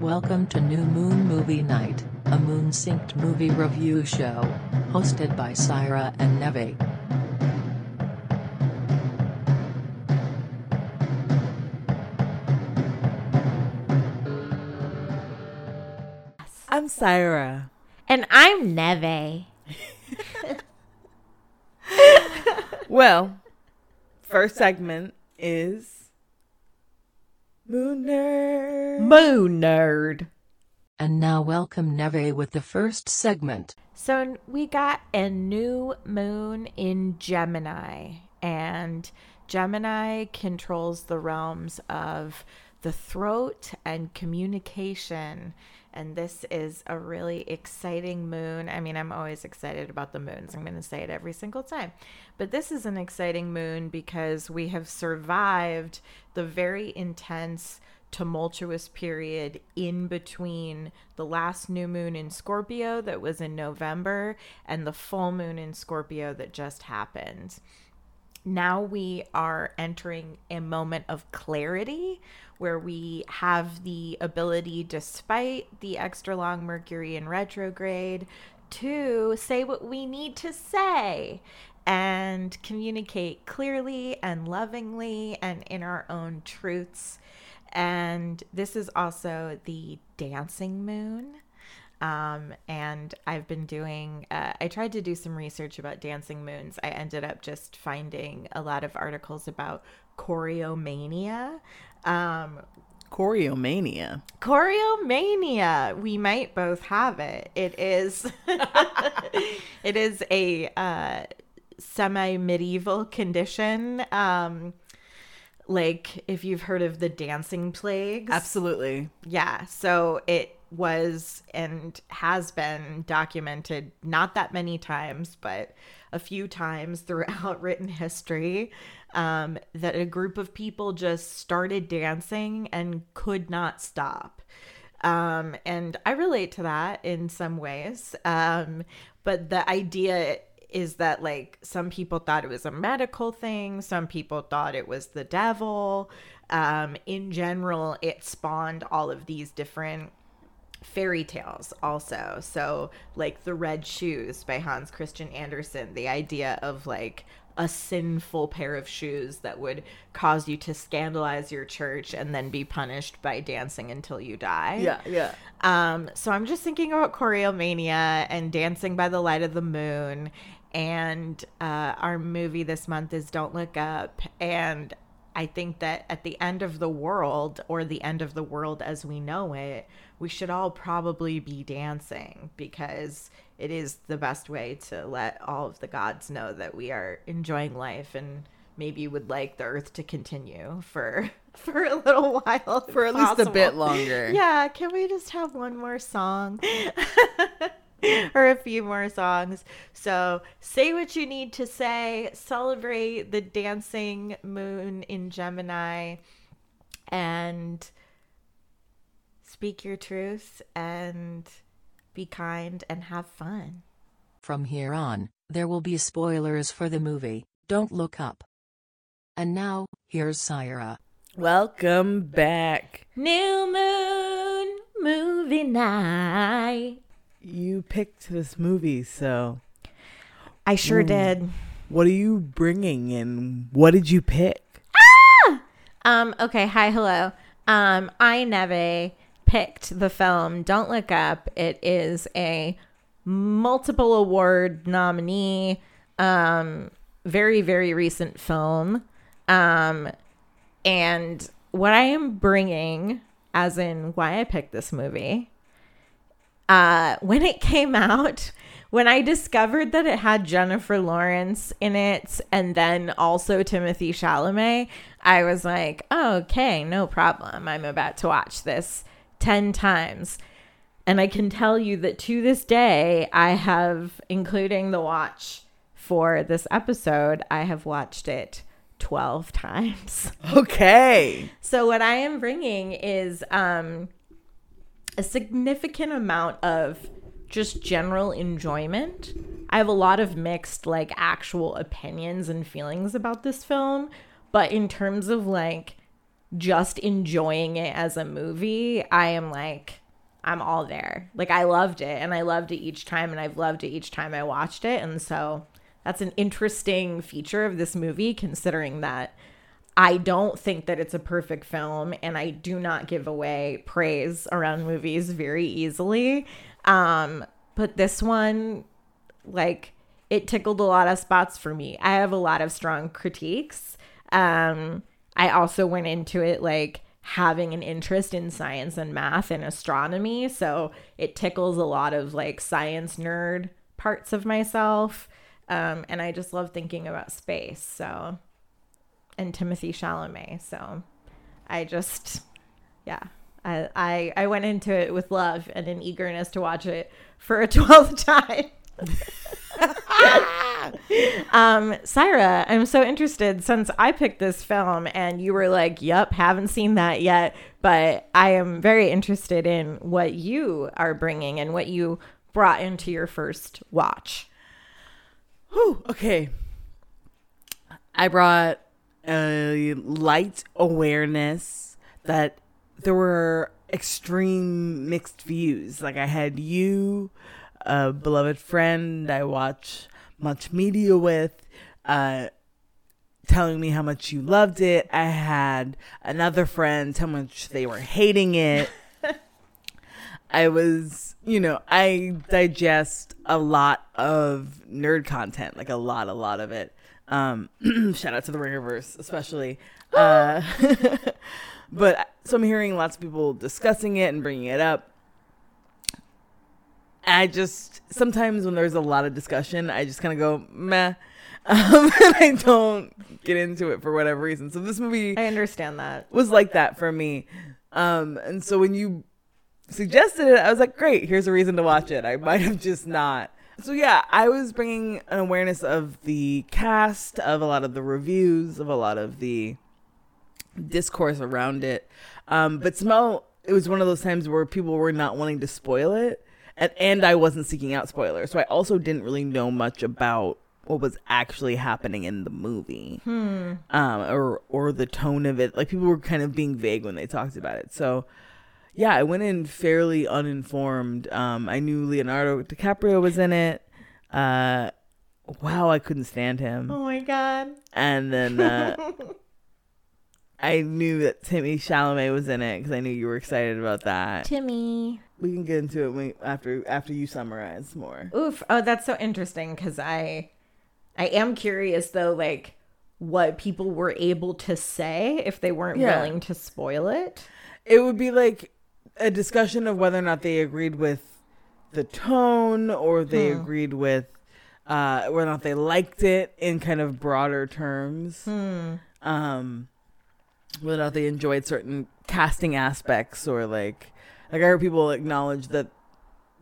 Welcome to New Moon Movie Night, a moon synced movie review show, hosted by Saira and Neve. I'm Saira. And I'm Neve. Well, first segment is Moon Nerd. Moon Nerd. And now welcome Neve with the first segment. So we got a new moon in Gemini, and Gemini controls the realms of the throat and communication. And this is a really exciting moon. I mean, I'm always excited about the moons. I'm going to say it every single time. But this is an exciting moon because we have survived the very intense tumultuous period in between the last new moon in Scorpio that was in November and the full moon in Scorpio that just happened. Now we are entering a moment of clarity where we have the ability, despite the extra long Mercury in retrograde, to say what we need to say and communicate clearly and lovingly and in our own truths. And this is also the dancing moon. Um, and I've been doing, uh, I tried to do some research about dancing moons. I ended up just finding a lot of articles about choreomania. Um, Choreomania. choreomania we might both have it it is it is a uh, semi-medieval condition um like if you've heard of the dancing plagues Absolutely. yeah so it was and has been documented not that many times but a few times throughout written history um, that a group of people just started dancing and could not stop. Um, and i relate to that in some ways. Um, but the idea is that like some people thought it was a medical thing some people thought it was the devil. Um, in general it spawned all of these different fairy tales also so like the red shoes by hans christian andersen the idea of like a sinful pair of shoes that would cause you to scandalize your church and then be punished by dancing until you die Yeah, yeah. um, so I'm just thinking about choreomania and dancing by the light of the moon. And uh, our movie this month is Don't Look Up. And I think that at the end of the world, or the end of the world as we know it, we should all probably be dancing because it is the best way to let all of the gods know that we are enjoying life and maybe would like the earth to continue for for a little while For at least a bit longer. Yeah, can we just have one more song? or a few more songs. So say what you need to say, celebrate the dancing moon in Gemini, and speak your truth and be kind and have fun. From here on, there will be spoilers for the movie, Don't Look Up. And now, here's Saira. Welcome back. New moon movie night. You picked this movie, so I sure did. what are you bringing and what did you pick? Ah! Um, okay, hi, hello. Um, I Neve picked the film Don't Look Up. It is a multiple award nominee, um, very, very recent film. Um, and what I am bringing, as in why I picked this movie, uh, when it came out, when I discovered that it had Jennifer Lawrence in it and then also Timothy Chalamet, I was like, oh, okay, no problem. I'm about to watch this 10 times. And I can tell you that to this day, I have, including the watch for this episode, I have watched it 12 times. Okay. So what I am bringing is um a significant amount of just general enjoyment. I have a lot of mixed like actual opinions and feelings about this film, but in terms of like just enjoying it as a movie, I am like, I'm all there. Like, I loved it and I loved it each time, and I've loved it each time I watched it. And so that's an interesting feature of this movie, considering that I don't think that it's a perfect film, and I do not give away praise around movies very easily. Um, but this one, like, it tickled a lot of spots for me. I have a lot of strong critiques. Um, I also went into it like having an interest in science and math and astronomy, so it tickles a lot of like science nerd parts of myself. Um, and I just love thinking about space. So, and Timothy Chalamet. So, I just, yeah, I, I, I went into it with love and an eagerness to watch it for a 12th time. um, Saira, I'm so interested since I picked this film and you were like, "Yep, haven't seen that yet," but I am very interested in what you are bringing and what you brought into your first watch. Whew, okay. I brought a light awareness that there were extreme mixed views. Like I had you, a beloved friend I watch much media with, uh, telling me how much you loved it. I had another friend how much they were hating it. I was, you know, I digest a lot of nerd content, like a lot, a lot of it. Um, shout out to the Ringerverse, especially. Uh, but so I'm hearing lots of people discussing it and bringing it up. I just sometimes when there's a lot of discussion, I just kind of go meh, um, and I don't get into it for whatever reason. So this movie I understand that. was like that for me. Um, and so when you suggested it, I was like, great, here's a reason to watch it. I might have just not. So yeah, I was bringing an awareness of the cast, of a lot of the reviews, of a lot of the discourse around it. Um, but smell, it was one of those times where people were not wanting to spoil it, and and I wasn't seeking out spoilers, so I also didn't really know much about what was actually happening in the movie, um, or or the tone of it. Like people were kind of being vague when they talked about it, so yeah, I went in fairly uninformed. Um, I knew Leonardo DiCaprio was in it. Uh, wow, I couldn't stand him. Oh my god. And then uh, I knew that Timmy Chalamet was in it because I knew you were excited about that. Timmy. We can get into it when, after after you summarize more. Oof. Oh, that's so interesting because I, I am curious though, like what people were able to say if they weren't Yeah. willing to spoil it. It would be like a discussion of whether or not they agreed with the tone or they agreed with uh, whether or not they liked it in kind of broader terms. Um, whether or not they enjoyed certain casting aspects or like, like I heard people acknowledge that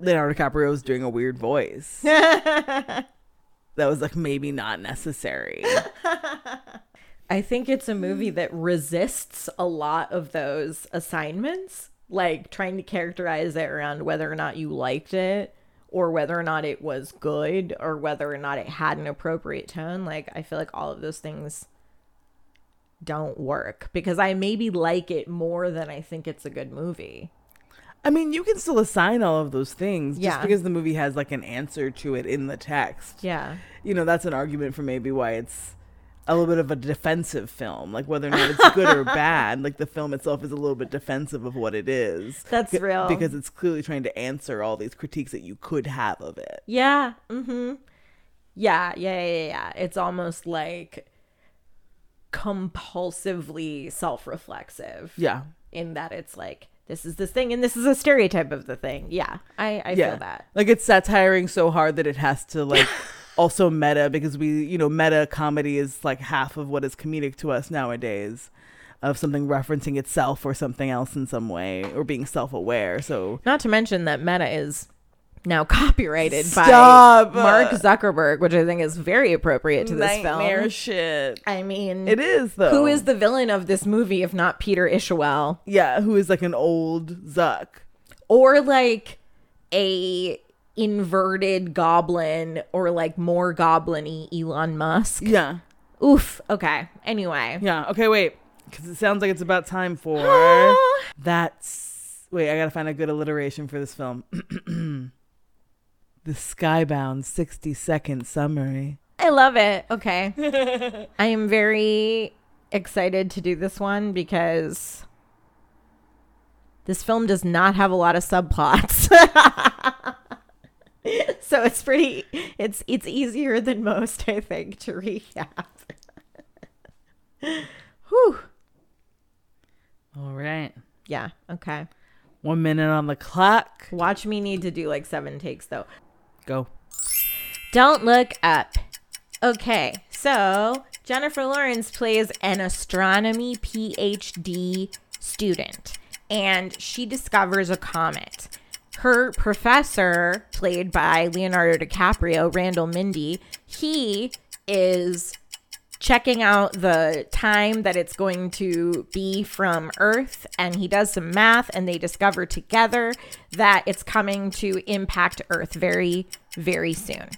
Leonardo DiCaprio was doing a weird voice. that was like maybe not necessary. I think it's a movie that resists a lot of those assignments, like trying to characterize it around whether or not you liked it or whether or not it was good or whether or not it had an appropriate tone. Like, I feel like all of those things don't work because I maybe like it more than I think it's a good movie. I mean, you can still assign all of those things just because the movie has like an answer to it in the text. Yeah. you know, that's an argument for maybe why it's a little bit of a defensive film, like whether or not it's good or bad. Like the film itself is a little bit defensive of what it is. That's c- real. because it's clearly trying to answer all these critiques that you could have of it. Yeah. Mm-hmm. Yeah, yeah, yeah, yeah, yeah. It's almost like compulsively self-reflexive. Yeah, In that it's like this is this thing and this is a stereotype of the thing. Yeah. I, I yeah. feel that. Like it's satiring so hard that it has to like also meta because we, you know, meta comedy is like half of what is comedic to us nowadays. Of something referencing itself or something else in some way, or being self-aware. So Not to mention that Meta is now copyrighted Stop. by Mark Zuckerberg, which I think is very appropriate to this nightmare film. shit. I mean, It is though. who is the villain of this movie if not Peter Isherwell? yeah? Who is like an old Zuck? or like a inverted goblin or like more goblin-y Elon Musk. Yeah, Oof. Okay. Anyway. yeah. Okay, wait. because it sounds like it's about time for that's. Wait, I gotta find a good alliteration for this film. the Skybound 60 second summary. I love it. Okay. I am very excited to do this one because this film does not have a lot of subplots. so it's pretty it's it's easier than most, I think, to recap. Whew. All right. Yeah, okay. One minute on the clock. Watch me need to do like seven takes though. Go. Don't look up. Okay, so Jennifer Lawrence plays an astronomy PhD student, and she discovers a comet. Her professor, played by Leonardo DiCaprio, Randall Mindy, he is checking out the time that it's going to be from Earth, and he does some math, and they discover together that it's coming to impact Earth very, very soon.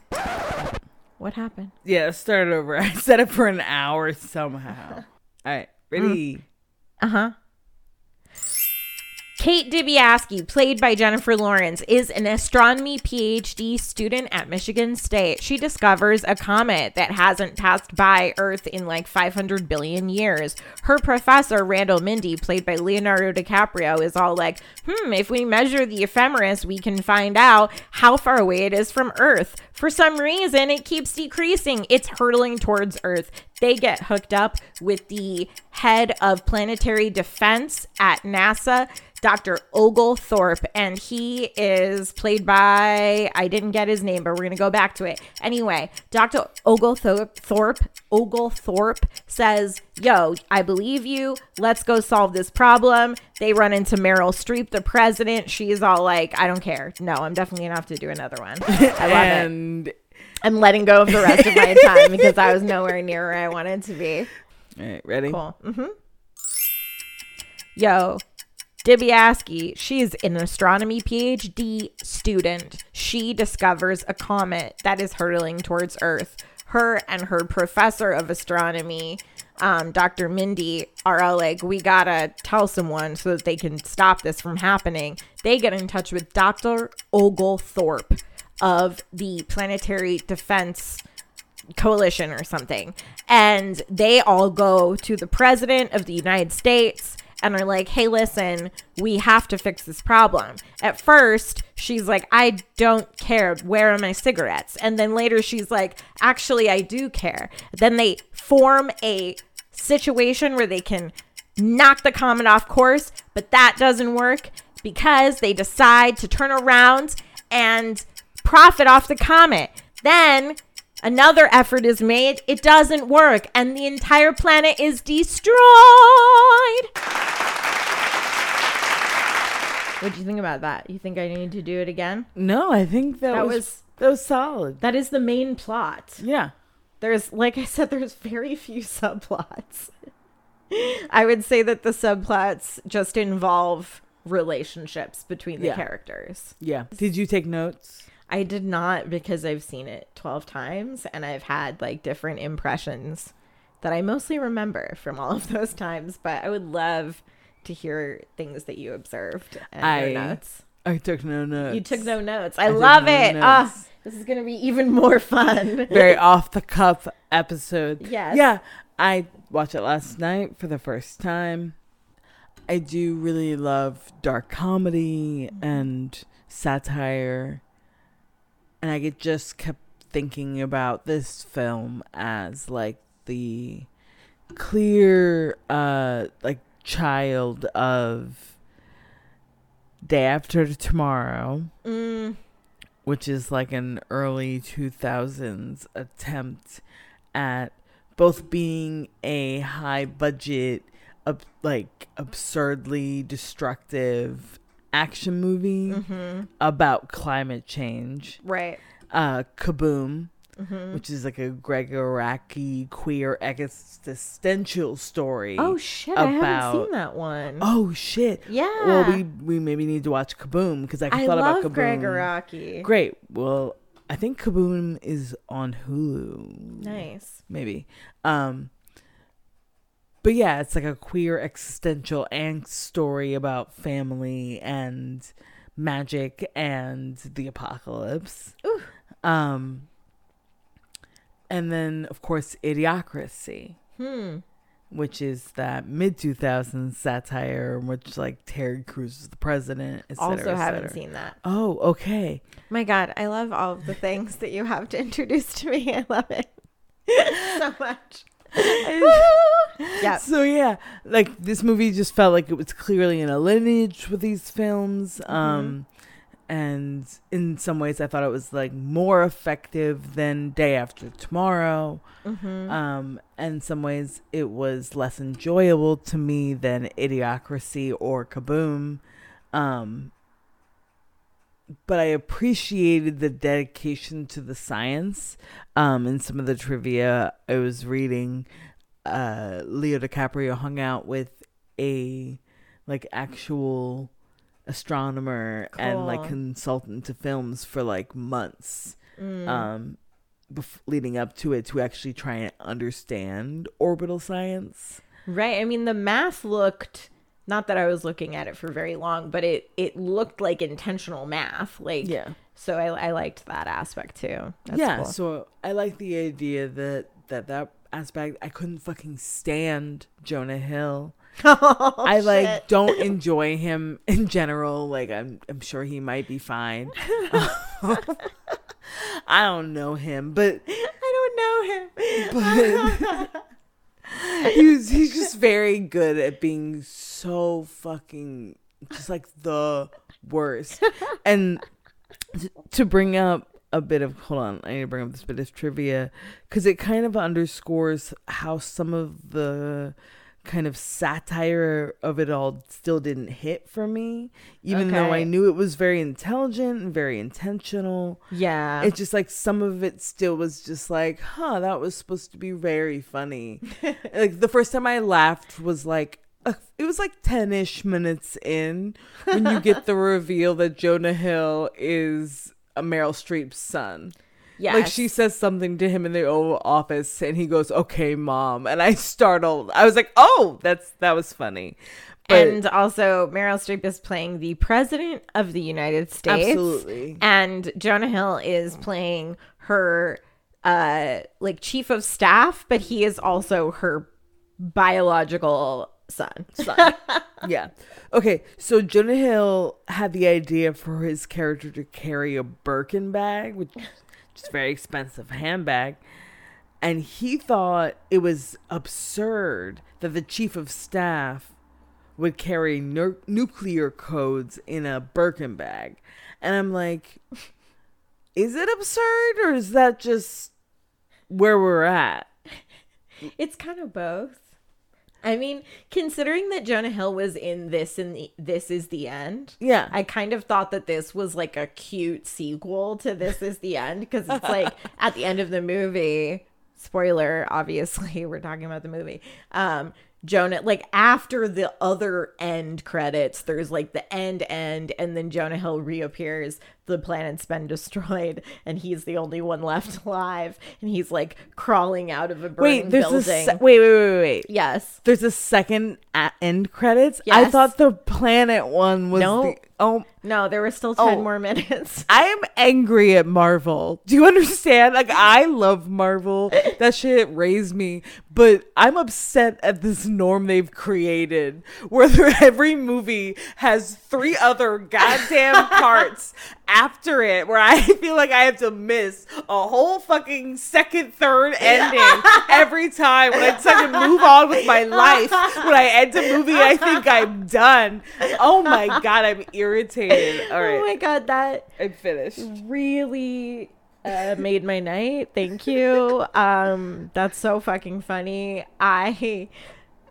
What happened? Yeah, start over. I set it for an hour somehow. All right, ready? Uh huh. Kate Dibiasky, played by Jennifer Lawrence, is an astronomy PhD student at Michigan State. She discovers a comet that hasn't passed by Earth in like 500 billion years. Her professor, Randall Mindy, played by Leonardo DiCaprio, is all like, hmm, if we measure the ephemeris, we can find out how far away it is from Earth. For some reason, it keeps decreasing. It's hurtling towards Earth. They get hooked up with the head of planetary defense at NASA. Dr. Oglethorpe, and he is played by I didn't get his name, but we're gonna go back to it anyway. Dr. Oglethorpe, Thorpe, Oglethorpe says, "Yo, I believe you. Let's go solve this problem." They run into Meryl Streep, the president. She's all like, "I don't care. No, I'm definitely gonna have to do another one." I love it. and I'm letting go of the rest of my time because I was nowhere near where I wanted to be. all right, ready? Cool. Mm-hmm. Yo, Dibiasky, she's an astronomy PhD student. She discovers a comet that is hurtling towards Earth. Her and her professor of astronomy, um, Dr. Mindy, are all like, we gotta tell someone so that they can stop this from happening. They get in touch with Dr. Oglethorpe of the Planetary Defense coalition or something. And they all go to the president of the United States and are like, hey, listen, we have to fix this problem. At first, she's like, I don't care. Where are my cigarettes? And then later, she's like, actually, I do care. Then they form a situation where they can knock the comet off course, but that doesn't work because they decide to turn around and profit off the comet. Then another effort is made, it doesn't work, and the entire planet is destroyed. What do you think about that? You think I need to do it again? No, I think that, That was, was- that was solid. That is the main plot. Yeah. There's, like I said, there's very few subplots. I would say that the subplots just involve relationships between the Yeah. characters. Yeah. Did you take notes? I did not because I've seen it 12 times and I've had like different impressions that I mostly remember from all of those times, but I would love to hear things that you observed and I- your notes. I took no notes. You took no notes. I, took love no it. Ah, notes. this is going to be even more fun. Very off the cuff episode. Yes. Yeah. I watched it last night for the first time. I do really love dark comedy and satire. And I just kept thinking about this film as like the clear uh like child of Day After Tomorrow. Mm, which is like an early 2000s attempt at both being a high budget ab- like absurdly destructive action movie mm-hmm. about climate change Right. uh kaboom Mm-hmm. which is like a Gregg Araki queer existential story Oh, shit. I haven't about- seen that one. oh shit yeah. well we we maybe need to watch kaboom because I, I thought about kaboom Gregg Araki. Great. Well, I think Kaboom is on Hulu. Nice. Maybe. Um but yeah, it's like a queer existential angst story about family and magic and the apocalypse. Ooh. Um, and then of course Idiocracy, Hmm. which is that mid 2000s satire in which like Terry Crews is the president. Et cetera, Also et haven't seen that. Oh, okay. My God, I love all of the things that you have to introduce to me. I love it so much. yeah. So yeah, like this movie just felt like it was clearly in a lineage with these films. Mm-hmm. Um and in some ways I thought it was like more effective than Day After Tomorrow. Mm-hmm. Um and in some ways it was less enjoyable to me than Idiocracy or Kaboom. Um but I appreciated the dedication to the science. Um, in some of the trivia I was reading, uh, Leo DiCaprio hung out with a like actual astronomer and like consultant to films for like months Mm. um bef- leading up to it to actually try and understand orbital science Right. I mean, the math looked not that I was looking at it for very long, but it it looked like intentional math. Like yeah So I I liked that aspect too. That's yeah cool. so i like the idea that that that aspect i couldn't fucking stand jonah hill Oh, I like shit. don't enjoy him in general. Like I'm I'm sure he might be fine. I don't know him, but I don't know him. but he's he's just very good at being so fucking just like the worst. And to bring up a bit of hold on, I need to bring up this bit of trivia because it kind of underscores how some of the kind of satire of it all still didn't hit for me, even though I knew it was very intelligent and very intentional Yeah. it's just like some of it still was just like, huh, that was supposed to be very funny. like the first time I laughed was like, uh, it was like 10 ish minutes in when you get the reveal that Jonah Hill is a Meryl Streep's son. Yeah. Like she says something to him in the Oval Office and he goes, okay, mom. And I startled. I was like, oh, that's that was funny. But and also Meryl Streep is playing the president of the United States. Absolutely. And Jonah Hill is playing her uh like chief of staff, but he is also her biological son. son. yeah. Okay, so Jonah Hill had the idea for his character to carry a Birkin bag, which a very expensive handbag. And he thought it was absurd that the chief of staff would carry nu- nuclear codes in a Birkin bag. And I'm like, is it absurd or is that just where we're at? It's kind of both. I mean, considering that Jonah Hill was in this and the this is the end. Yeah. I kind of thought that this was like a cute sequel to This Is the End because it's like at the end of the movie, spoiler, obviously, we're talking about the movie. Um, Jonah, like after the other end credits, there's like the end end, and then Jonah Hill reappears. The planet's been destroyed, and he's the only one left alive, and he's like crawling out of a burning wait, there's building. a se- wait, wait, wait, wait. yes. There's a second end credits. I thought the planet one was No. the oh. No, there were still 10 Oh. more minutes. I am angry at Marvel. Do you understand? Like I love Marvel. That shit raised me, but I'm upset at this norm they've created where every movie has three other goddamn parts after it where I feel like I have to miss a whole fucking second, third ending every time when I decide to move on with my life. When I end a movie, I think I'm done. Oh my god, I'm irritated. All Oh my god, that I'm finished. really uh, made my night. Thank you. Um, that's so fucking funny. I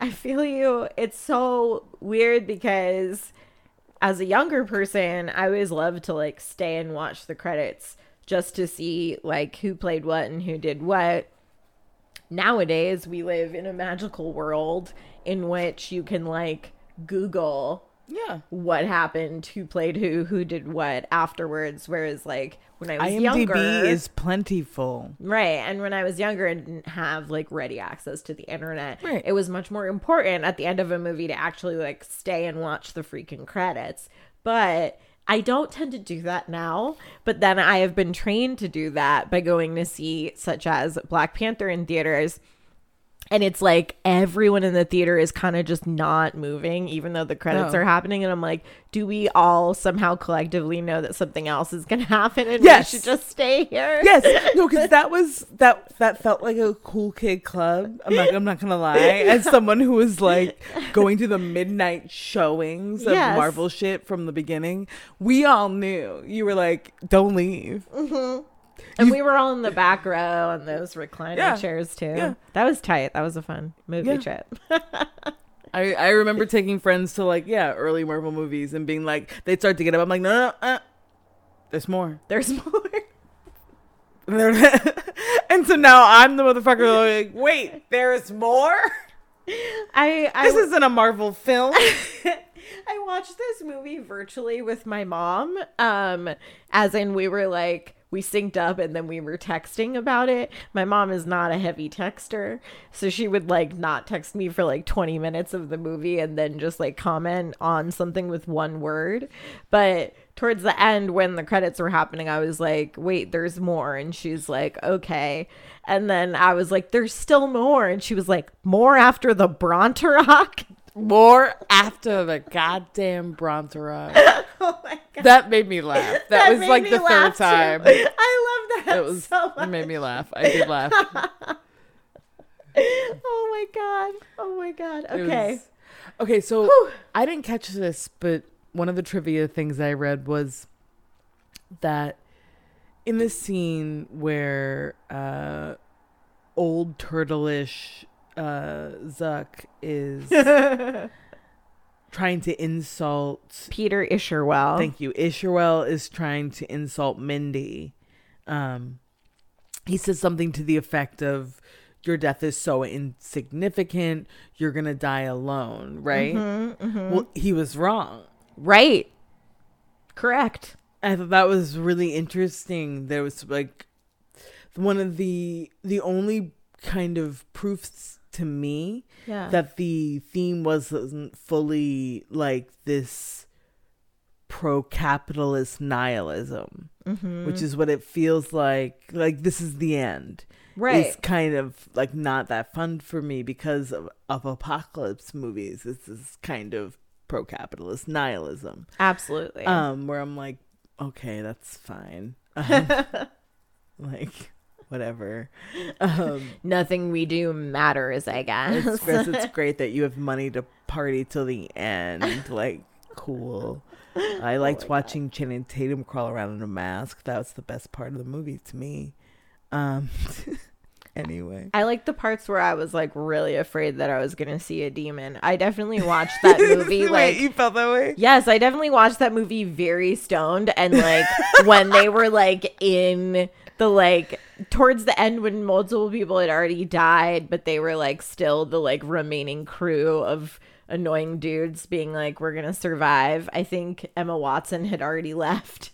I feel you. It's so weird because as a younger person, I always loved to like stay and watch the credits just to see like who played what and who did what. Nowadays, we live in a magical world in which you can like Google Yeah. what happened, who played who, who did what afterwards. Whereas like when I was IMDb younger, is plentiful. Right. And when I was younger and didn't have like ready access to the internet, Right. it was much more important at the end of a movie to actually like stay and watch the freaking credits. But I don't tend to do that now. But then I have been trained to do that by going to see such as Black Panther in theaters. And it's like everyone in the theater is kind of just not moving, even though the credits No. are happening. And I'm like, do we all somehow collectively know that something else is going to happen and Yes. we should just stay here? Yes, no, because that was that that felt like a cool kid club. I'm not I'm not gonna lie. As someone who was like going to the midnight showings of Yes. Marvel shit from the beginning, we all knew you were like, don't leave. Mm-hmm. And we were all in the back row on those recliner Yeah. chairs too. Yeah. That was tight. That was a fun movie Yeah. trip. I I remember taking friends to like yeah early Marvel movies and being like they'd start to get up. I'm like no no, no uh, there's more. There's more. and so now I'm the motherfucker like wait there's more. I I, This isn't a Marvel film. I watched this movie virtually with my mom. Um, as in we were like we synced up and then we were texting about it. My mom is not a heavy texter, so she would like not text me for like 20 minutes of the movie and then just like comment on something with one word. But towards the end when the credits were happening, I was like, "Wait, there's more." And she's like, "Okay." And then I was like, "There's still more." And she was like, "More after the Bronteroc?" More after the goddamn Bronteroc. Oh my god. That made me laugh. That, was like the third too. time. I love that It was so it much. made me laugh. I did laugh. Oh my god. Oh my god. Okay. was- okay, so Whew. I didn't catch this, but one of the trivia things I read was that in the scene where uh old turtleish uh Zuck is trying to insult Peter Isherwell. Thank you. Isherwell is trying to insult Mindy. Um, he says something to the effect of, "Your death is so insignificant. You're gonna die alone." Right? Mm-hmm, Well, he was wrong. right. Correct. I thought that was really interesting. There was like one of the the only kind of proofs to me Yeah. that the theme wasn't fully like this pro-capitalist nihilism Mm-hmm. which is what it feels like like this is the end right. it's kind of like not that fun for me because of, of apocalypse movies this is kind of pro-capitalist nihilism Absolutely. um where i'm like okay that's fine um, like whatever um Nothing we do matters, I guess. it's, Chris, it's great that you have money to party till the end. Like, cool. I liked my God. watching Channing Tatum crawl around in a mask. That was the best part of the movie to me. Um. anyway, I like the parts where I was like really afraid that I was gonna see a demon. I definitely watched that movie Wait, like you felt that way? Yes, I definitely watched that movie very stoned and like when they were like in the like towards the end when multiple people had already died, but they were like still the like remaining crew of annoying dudes being like, We're gonna survive. I think Emma Watson had already left.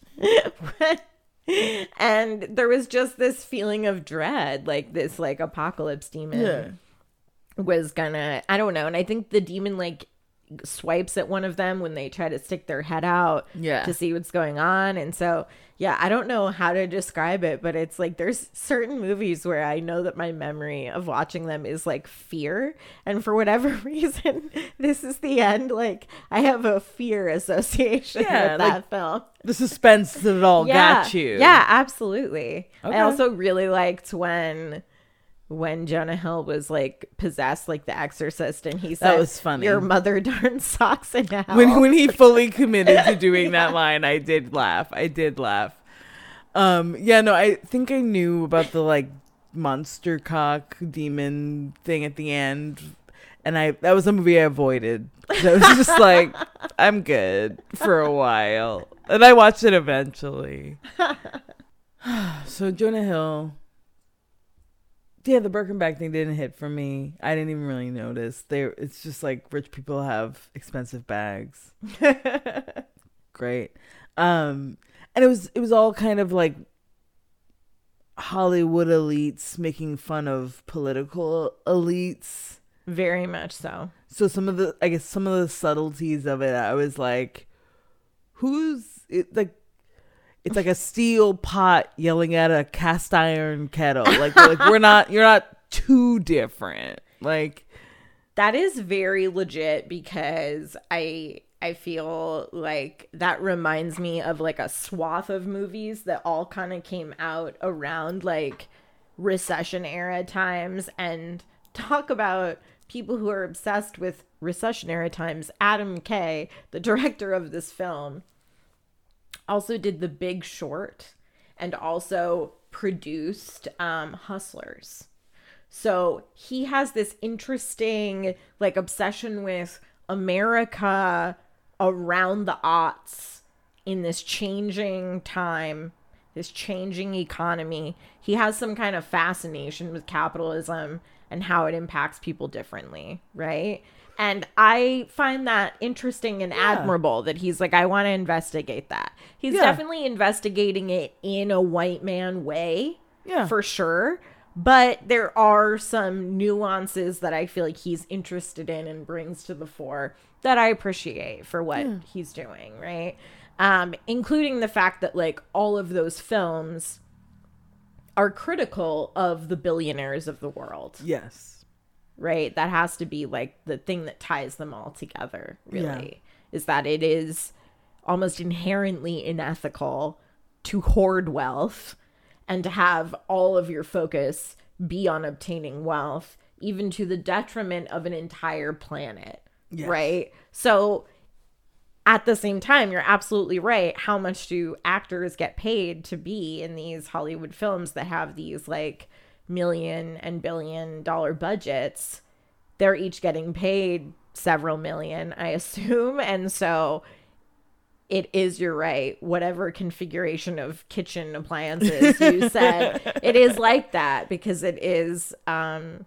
and there was just this feeling of dread, like this like apocalypse demon Yeah. was gonna I don't know, and I think the demon like swipes at one of them when they try to stick their head out Yeah. to see what's going on. And so yeah, I don't know how to describe it, but it's like there's certain movies where I know that my memory of watching them is like fear. And for whatever reason, this is the end. Like I have a fear association Yeah, with like, that film. The suspense that it all Yeah. got you. Yeah, absolutely. Okay. I also really liked when when Jonah Hill was like possessed like the exorcist and he said "That was funny. Your mother darn socks and hell. When when he fully committed to doing that line, I did laugh. I did laugh. Um. Yeah. No. I think I knew about the like monster cock demon thing at the end. And I that was a movie I avoided. So it was just like I'm good for a while. And I watched it eventually. so Jonah Hill yeah, the Birkin bag thing didn't hit for me. I didn't even really notice. They it's just like rich people have expensive bags. Great. Um and it was it was all kind of like Hollywood elites making fun of political elites. Very much so. So some of the I guess some of the subtleties of it I was like who's it like it's like a steel pot yelling at a cast iron kettle. Like, like we're not you're not too different. Like that is very legit because I I feel like that reminds me of like a swath of movies that all kind of came out around like recession era times and talk about people who are obsessed with recession era times. Adam Kay, the director of this film, also did The Big Short and also produced um, Hustlers. So he has this interesting like obsession with America around the aughts in this changing time, this changing economy. He has some kind of fascination with capitalism and how it impacts people differently, right? And I find that interesting and yeah. admirable that he's like, I want to investigate that. He's yeah. definitely investigating it in a white man way. Yeah. For sure. But there are some nuances that I feel like he's interested in and brings to the fore that I appreciate for what yeah. he's doing, right? Um, including the fact that like all of those films are critical of the billionaires of the world. Yes right? That has to be like the thing that ties them all together, really, yeah. is that it is almost inherently unethical to hoard wealth and to have all of your focus be on obtaining wealth, even to the detriment of an entire planet, yes. right? So, at the same time, you're absolutely right. How much do actors get paid to be in these Hollywood films that have these like million and billion dollar budgets, they're each getting paid several million, I assume. And so it is, you're right, whatever configuration of kitchen appliances you said, it is like that because it is, um,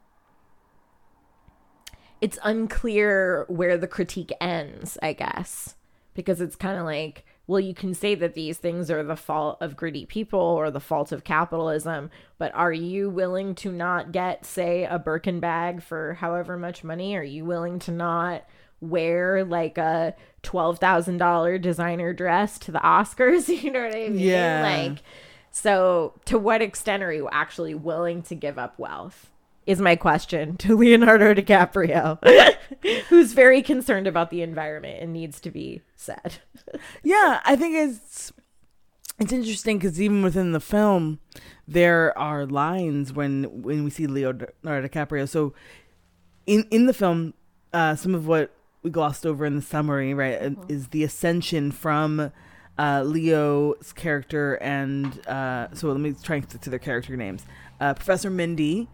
it's unclear where the critique ends, I guess, because it's kind of like, well, you can say that these things are the fault of greedy people or the fault of capitalism, but are you willing to not get, say, a Birkin bag for however much money? Are you willing to not wear like a $12,000 designer dress to the Oscars? You know what I mean? Yeah. Like, so to what extent are you actually willing to give up wealth? Is my question to Leonardo DiCaprio, who's very concerned about the environment and needs to be said. yeah, I think it's it's interesting because even within the film, there are lines when when we see Leonardo DiCaprio. So in in the film, uh, some of what we glossed over in the summary, right, mm-hmm. is the ascension from uh, Leo's character and uh, so let me try and stick to their character names. Uh, Professor Mindy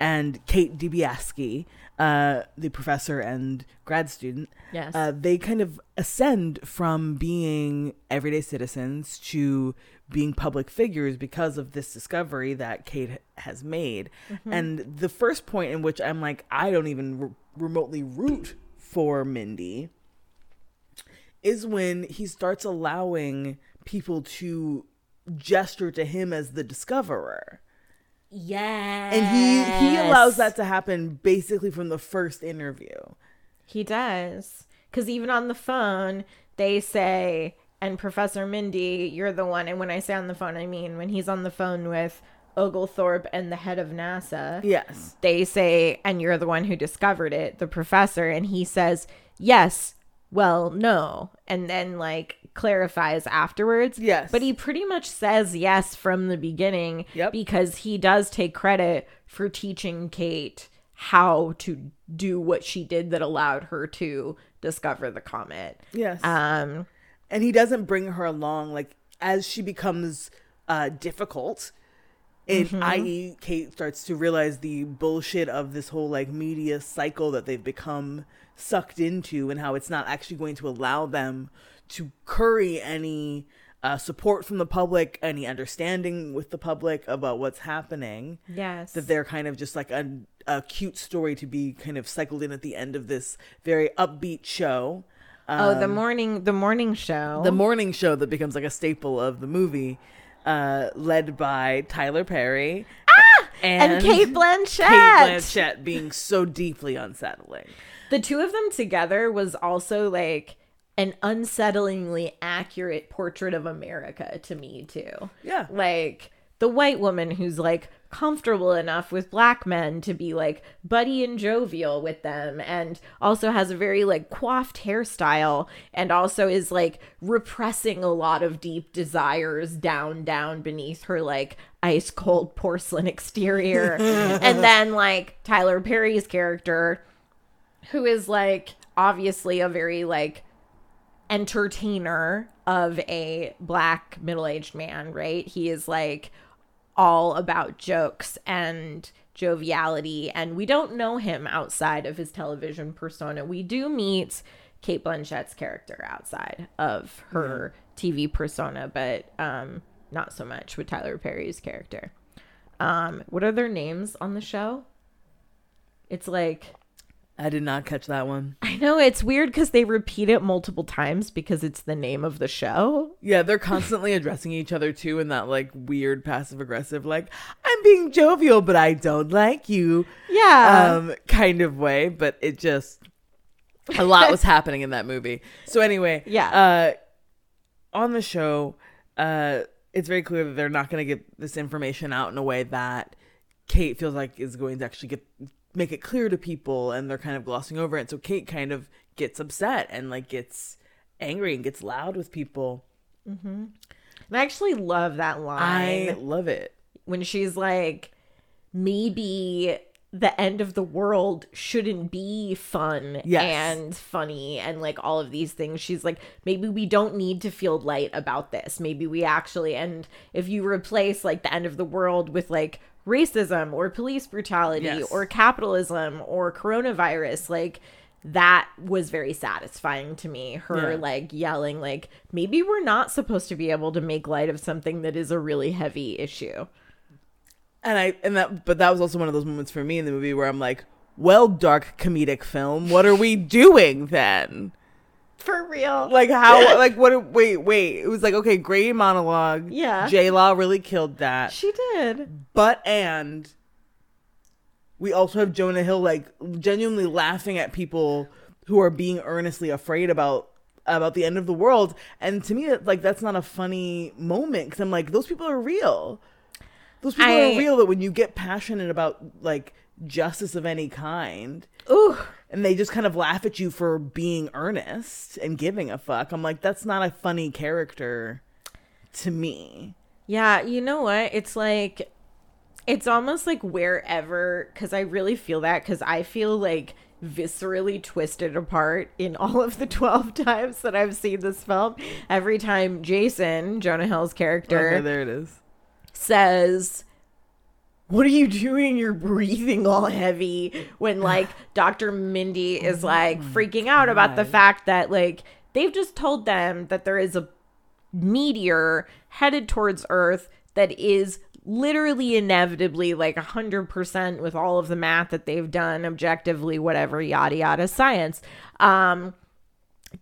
and Kate Dibiasky, uh, the professor and grad student, yes. Uh, they kind of ascend from being everyday citizens to being public figures because of this discovery that Kate has made. Mm-hmm. And the first point in which I'm like, I don't even re- remotely root for Mindy is when he starts allowing people to gesture to him as the discoverer. Yeah. And he he allows that to happen basically from the first interview. He does. Cuz even on the phone, they say and Professor Mindy, you're the one and when I say on the phone, I mean when he's on the phone with Oglethorpe and the head of NASA. Yes. They say and you're the one who discovered it, the professor, and he says, "Yes, well, no." And then like clarifies afterwards. Yes. But he pretty much says yes from the beginning yep. because he does take credit for teaching Kate how to do what she did that allowed her to discover the comet. Yes. Um and he doesn't bring her along like as she becomes uh difficult in mm-hmm. i.e. Kate starts to realize the bullshit of this whole like media cycle that they've become sucked into and how it's not actually going to allow them to curry any uh, support from the public, any understanding with the public about what's happening. Yes. That they're kind of just like a, a cute story to be kind of cycled in at the end of this very upbeat show. oh, the morning the morning show. Um, The morning show that becomes like a staple of the movie, uh, led by Tyler Perry. Ah! and, Cate Blanchett. Cate Blanchett being so deeply unsettling. The two of them together was also like an unsettlingly accurate portrait of America to me too. Yeah. Like the white woman who's like comfortable enough with black men to be like buddy and jovial with them and also has a very like coiffed hairstyle and also is like repressing a lot of deep desires down down beneath her like ice cold porcelain exterior and then like Tyler Perry's character who is like obviously a very like entertainer of a black middle-aged man, right? He is like all about jokes and joviality and we don't know him outside of his television persona. We do meet Cate Blanchett's character outside of her TV persona, but um not so much with Tyler Perry's character. Um what are their names on the show? It's like I did not catch that one. I know it's weird because they repeat it multiple times because it's the name of the show. Yeah, they're constantly addressing each other too in that like weird passive aggressive, like, I'm being jovial, but I don't like you Yeah. um kind of way. But it just a lot was happening in that movie. So anyway, Yeah. Uh on the show, uh it's very clear that they're not gonna get this information out in a way that Kate feels like is going to actually get make it clear to people and they're kind of glossing over it. So Kate kind of gets upset and like gets angry and gets loud with people. Mm-hmm. And I actually love that line I love it. when she's like, maybe the end of the world shouldn't be fun Yes. and funny and like all of these things. She's like, maybe we don't need to feel light about this. Maybe we actually, and if you replace like the end of the world with like racism or police brutality Yes. or capitalism or coronavirus, like that was very satisfying to me. Her Yeah. like yelling, like, maybe we're not supposed to be able to make light of something that is a really heavy issue. And I and that but that was also one of those moments for me in the movie where I'm like, well, dark comedic film, what are we doing then? For real. Like how like what wait, wait. It was like, okay, great monologue. Yeah. J Law really killed that. She did. But and we also have Jonah Hill like genuinely laughing at people who are being earnestly afraid about about the end of the world. And to me, like that's not a funny moment because I'm like, those people are real. Those people I- are real. That when you get passionate about like justice of any kind, Ooh. And they just kind of laugh at you for being earnest and giving a fuck. I'm like, that's not a funny character to me. Yeah, you know what? It's like it's almost like wherever cuz I really feel that cuz I feel like viscerally twisted apart in all of the 12 times that I've seen this film. Every time Jason, Jonah Hill's character, Okay, there it is. says what are you doing? You're breathing all heavy when like dr mindy is like freaking out about the fact that like they've just told them that there is a meteor headed towards earth that is literally inevitably like 100% with all of the math that they've done objectively whatever yada yada science um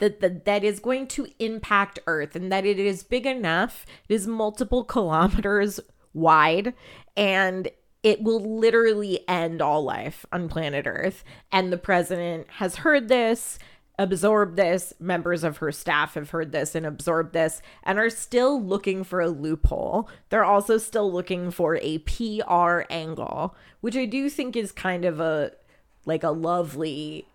that, that that is going to impact earth and that it is big enough it is multiple kilometers wide and it will literally end all life on planet earth. And the president has heard this absorbed this members of her staff have heard this and absorbed this and are still looking for a loophole. They're also still looking for a pr angle which i do think is kind of a like a lovely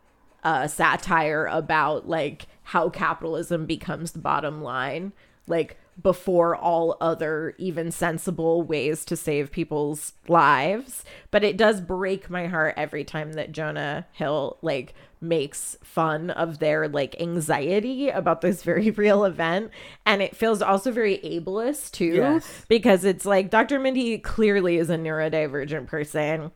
uh, satire about like how capitalism becomes the bottom line, like before all other even sensible ways to save people's lives. But it does break my heart every time that Jonah Hill like makes fun of their like anxiety about this very real event. And it feels also very ableist too, Yes. because it's like Dr. Mindy clearly is a neurodivergent person.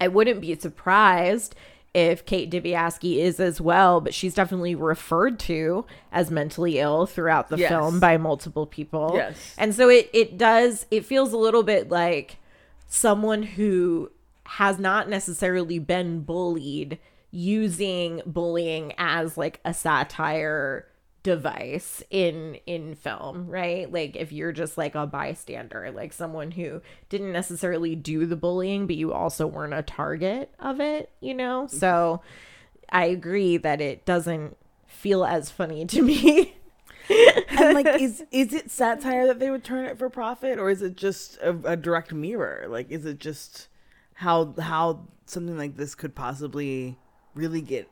I wouldn't be surprised if Kate Dibiasky is as well, but she's definitely referred to as mentally ill throughout the Yes. film by multiple people. Yes. And so it it does it feels a little bit like someone who has not necessarily been bullied using bullying as like a satire device in in film right? Like if you're just like a bystander like someone who didn't necessarily do the bullying but you also weren't a target of it you know? Mm-hmm. So i agree that it doesn't feel as funny to me. And like is is it satire that they would turn it for profit or is it just a, a direct mirror? Like is it just how how something like this could possibly really get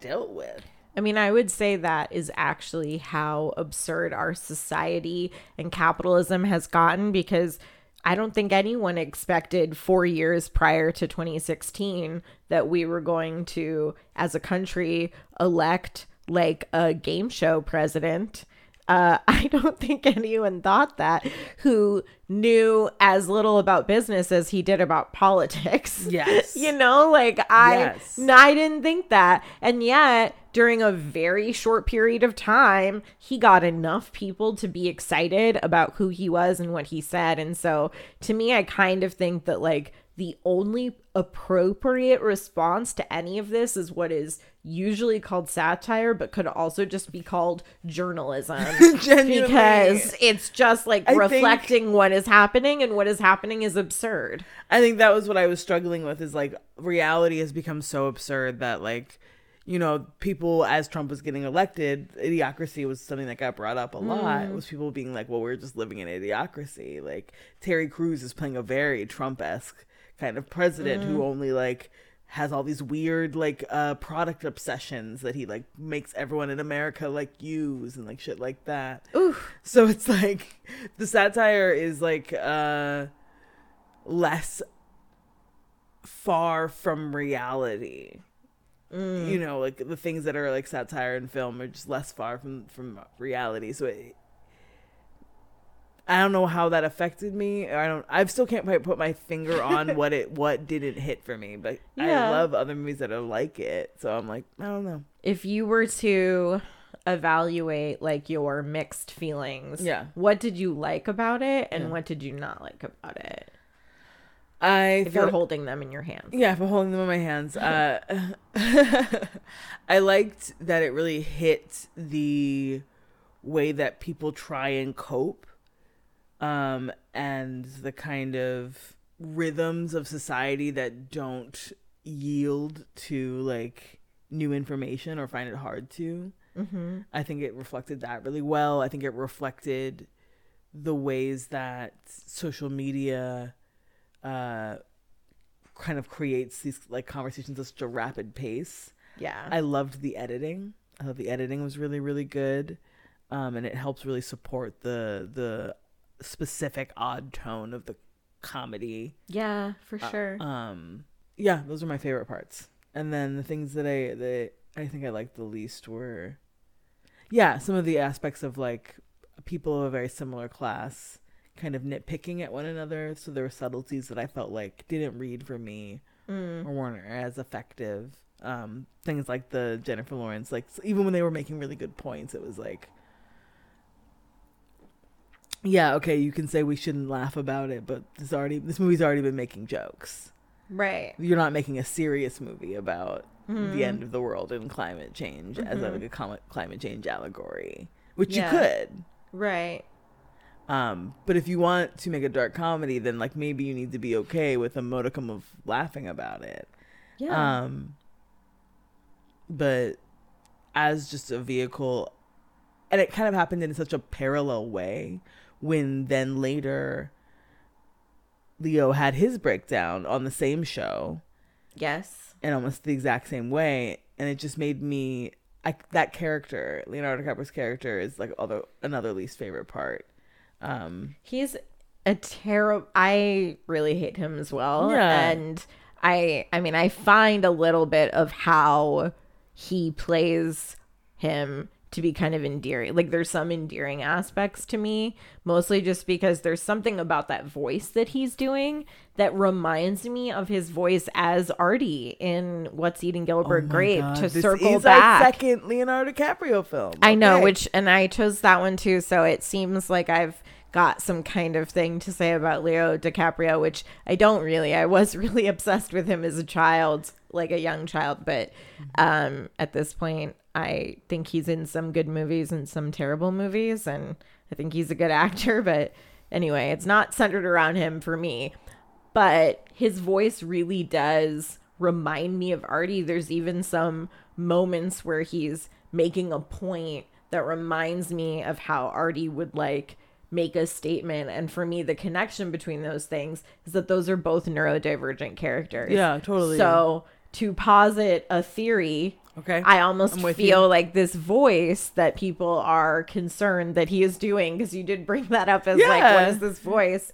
dealt with I mean, I would say that is actually how absurd our society and capitalism has gotten because I don't think anyone expected four years prior to 2016 that we were going to, as a country, elect like a game show president. Uh, I don't think anyone thought that who knew as little about business as he did about politics. Yes. you know, like I, Yes. I didn't think that. And yet, during a very short period of time, he got enough people to be excited about who he was and what he said. And so, to me, I kind of think that like the only appropriate response to any of this is what is usually called satire, but could also just be called journalism. Because it's just like I think- reflecting what is happening, and what is happening is absurd. I think that was what I was struggling with is like reality has become so absurd that like you know people as Trump was getting elected idiocracy was something that got brought up a lot Mm. was people being like well we're just living in idiocracy like Terry Crews is playing a very Trump-esque kind of president Mm. who only like has all these weird like uh product obsessions that he like makes everyone in America like use and like shit like that. Ooh. So it's like the satire is like uh less far from reality. You know, like the things that are like satire in film are just less far from from reality. So it, I don't know how that affected me. I don't. I still can't quite put my finger on what it what didn't hit for me. But Yeah. I love other movies that are like it. So I'm like, I don't know. if you were to evaluate like your mixed feelings Yeah. what did you like about it and Yeah. what did you not like about it I if you're holding them in your hands Yeah, if I'm holding them in my hands. Uh, I liked that it really hit the way that people try and cope um, and the kind of rhythms of society that don't yield to like new information or find it hard to. mm-hmm. I think it reflected that really well. I think it reflected the ways that social media uh, kind of creates these like conversations at such a rapid pace. yeah I loved the editing. I thought the editing was really really good, um, and it helps really support the the specific odd tone of the comedy. yeah for Uh, sure Um, yeah, those are my favorite parts. And then the things that I that I think I liked the least were, yeah, some of the aspects of like people of a very similar class kind of nitpicking at one another. So there were subtleties that I felt like didn't read for me Mm. or weren't as effective. Um, things like the Jennifer Lawrence, like even when they were making really good points, it was like, yeah, okay, you can say we shouldn't laugh about it, but this already this movie's already been making jokes. right You're not making a serious movie about Mhm. the end of the world and climate change as a, Mhm. like a com- climate change allegory, which Yeah. you could. right Um, but if you want to make a dark comedy, then like maybe you need to be okay with a modicum of laughing about it. yeah Um, but as just a vehicle, and it kind of happened in such a parallel way when then later Leo had his breakdown on the same show yes in almost the exact same way, and it just made me. I, that character, Leonardo DiCaprio's character, is like although another least favorite part. Um, he's a terrible i really hate him as well Yeah. and i i mean i find a little bit of how he plays him to be kind of endearing. Like there's some endearing aspects to me, mostly just because there's something about that voice that he's doing that reminds me of his voice as Artie in What's Eating Gilbert Oh Grape God, to this circle is our back. second Leonardo DiCaprio film. I know, which and I chose that one too, so it seems like I've got some kind of thing to say about Leo DiCaprio, which I don't really. I was really obsessed with him as a child, like a young child, but um at this point I think he's in some good movies and some terrible movies and I think he's a good actor, but anyway, it's not centered around him for me. But his voice really does remind me of Artie. There's even some moments where he's making a point that reminds me of how Artie would like make a statement. And for me, the connection between those things is that those are both neurodivergent characters. Yeah, totally. So to posit a theory, Okay. I almost feel you. like this voice that people are concerned that he is doing, because you did bring that up as like, what is this voice?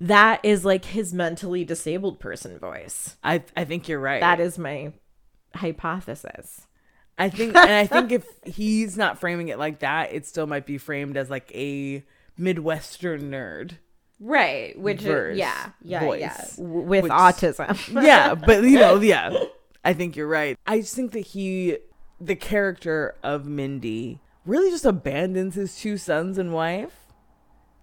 That is like his mentally disabled person voice. I I think you're right. That is my hypothesis. I think, and I think if he's not framing it like that, it still might be framed as like a midwestern nerd. Right. Which Verse, is, yeah, yeah, voice, yeah. W- With which- autism. Yeah, but you know, yeah. I think you're right. I just think that he, the character of Mindy, really just abandons his two sons and wife.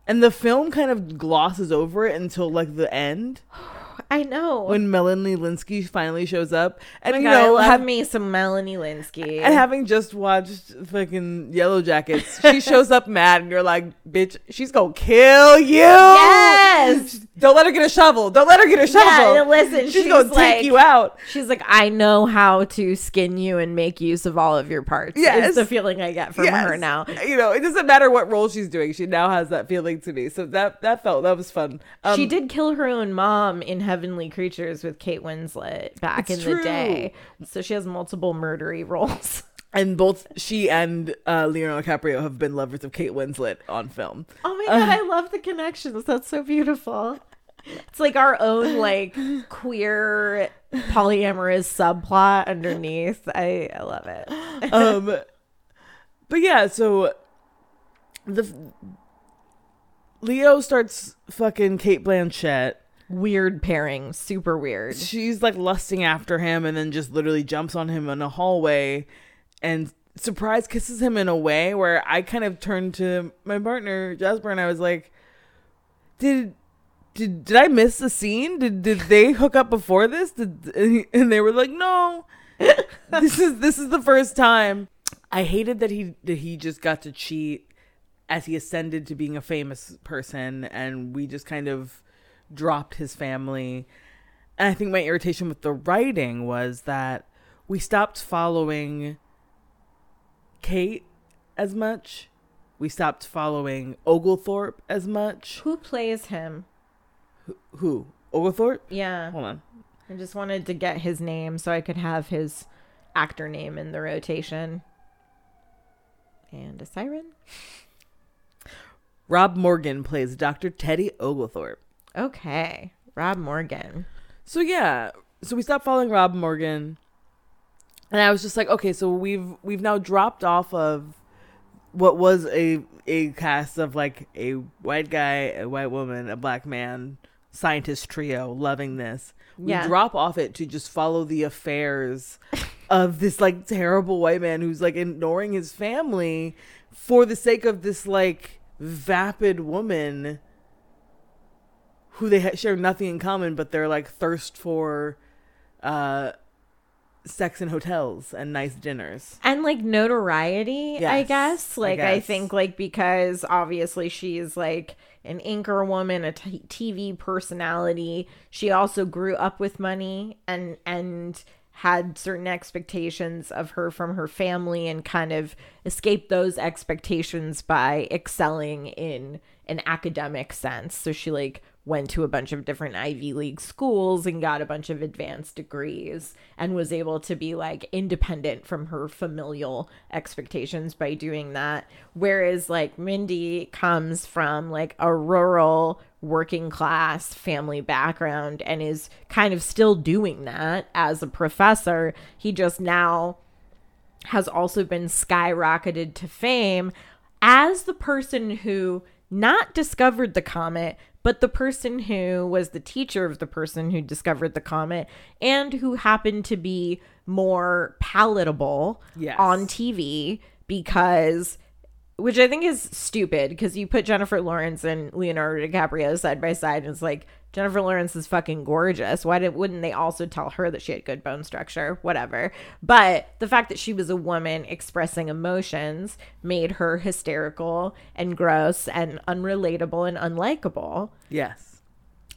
And the film kind of glosses over it until like the end I know. when Melanie Lynskey finally shows up. And Oh you God, I know, love have- me some Melanie Lynskey. and having just watched fucking Yellow Jackets, she shows up mad, and you're like, "Bitch, she's gonna kill you." yes. Don't let her get a shovel. Don't let her get a shovel. Yeah, listen, she's, she's gonna like- take you out. She's like, I know how to skin you and make use of all of your parts. Yes. Is the feeling I get from her now. You know, it doesn't matter what role she's doing. She now has that feeling to me. So that that felt that was fun. Um, she did kill her own mom in Heavenly Creatures with Kate Winslet back It's in the day. So she has multiple murdery roles. and both she and uh, Leonardo DiCaprio have been lovers of Kate Winslet on film. Oh my god, I love the connections. That's so beautiful. It's like our own like queer polyamorous subplot underneath. I, I love it. um but yeah so the leo starts fucking cate blanchett Weird pairing, super weird. she's like lusting after him and then just literally jumps on him in a hallway and surprise kisses him in a way where i kind of turned to my partner jasper and i was like did did, did i miss the scene? Did did they hook up before this? Did, and they were like no. This is this is the first time. I hated that he that he just got to cheat as he ascended to being a famous person and we just kind of dropped his family and i think my irritation with the writing was that we stopped following kate as much we stopped following oglethorpe as much Who plays him? who oglethorpe Yeah. hold on I just wanted to get his name so I could have his actor name in the rotation. And a siren. rob morgan plays dr teddy oglethorpe Okay. Rob Morgan. So yeah, so we stopped following Rob Morgan, and I was just like, okay, so we've we've now dropped off of what was a a cast of like a white guy, a white woman, a black man, scientist trio, loving this. We Yeah. drop off it to just follow the affairs of this like terrible white man who's like ignoring his family for the sake of this like vapid woman who they ha- share nothing in common, but they're like thirst for uh, sex in hotels and nice dinners. And like notoriety, I guess. Like, I, guess. think, like, because obviously she's like an anchor woman, a t- TV personality. She also grew up with money and, and, had certain expectations of her from her family and kind of escaped those expectations by excelling in an academic sense. So she like went to a bunch of different Ivy League schools and got a bunch of advanced degrees and was able to be like independent from her familial expectations by doing that. Whereas like Mindy comes from like a rural working class family background and is kind of still doing that as a professor. He just now has also been skyrocketed to fame as the person who not discovered the comet, but the person who was the teacher of the person who discovered the comet and who happened to be more palatable Yes. on TV because which I think is stupid because you put Jennifer Lawrence and Leonardo DiCaprio side by side and it's like Jennifer Lawrence is fucking gorgeous. Why did, wouldn't they also tell her that she had good bone structure? Whatever. But the fact that she was a woman expressing emotions made her hysterical and gross and unrelatable and unlikable Yes.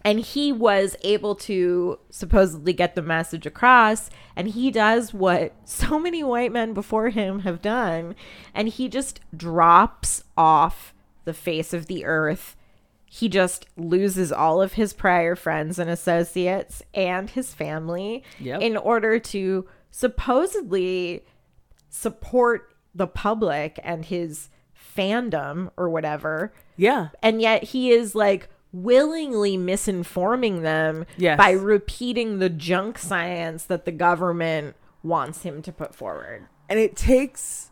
And he was able to supposedly get the message across and he does what so many white men before him have done and he just drops off the face of the earth he just loses all of his prior friends and associates and his family Yep. in order to supposedly support the public and his fandom or whatever Yeah. and yet he is like willingly misinforming them Yes. by repeating the junk science that the government wants him to put forward. And it takes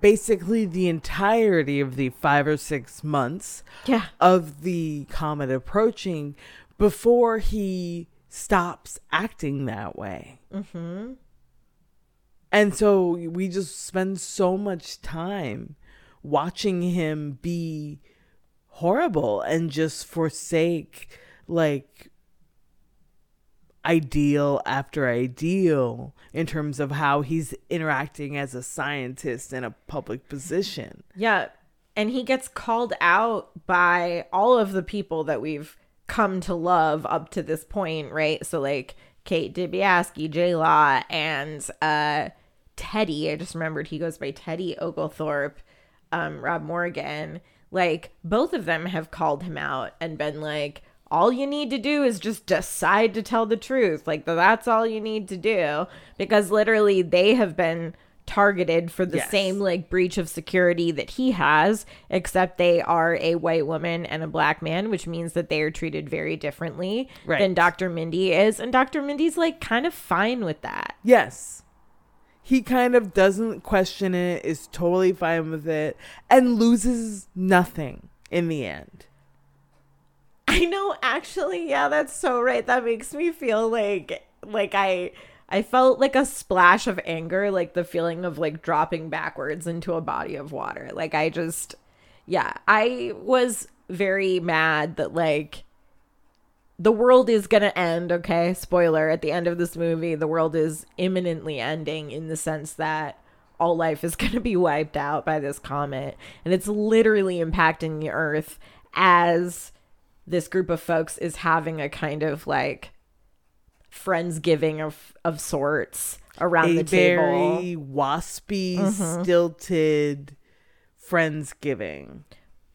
basically the entirety of the five or six months Yeah. of the comet approaching before he stops acting that way. Mm-hmm. And so we just spend so much time watching him be horrible and just forsake like ideal after ideal in terms of how he's interacting as a scientist in a public position. Yeah. And he gets called out by all of the people that we've come to love up to this point, right? So like Kate Dibiasky, J Law, and uh Teddy. I just remembered he goes by Teddy Oglethorpe, um, Rob Morgan. Like both of them have called him out and been like, all you need to do is just decide to tell the truth. Like that's all you need to do. Because literally they have been targeted for the Yes. same like breach of security that he has, except they are a white woman and a black man, which means that they are treated very differently Right. than Dr. Mindy is. And Dr. Mindy's like kind of fine with that. Yes. He kind of doesn't question it, is totally fine with it, and loses nothing in the end. I know actually, yeah, that's so right. That makes me feel like like I I felt like a splash of anger, like the feeling of like dropping backwards into a body of water. Like I just yeah, I was very mad that like the world is going to end, okay? Spoiler, at the end of this movie, the world is imminently ending in the sense that all life is going to be wiped out by this comet and it's literally impacting the earth as this group of folks is having a kind of like friendsgiving of of sorts around a the table. very waspy, mm-hmm. stilted friendsgiving.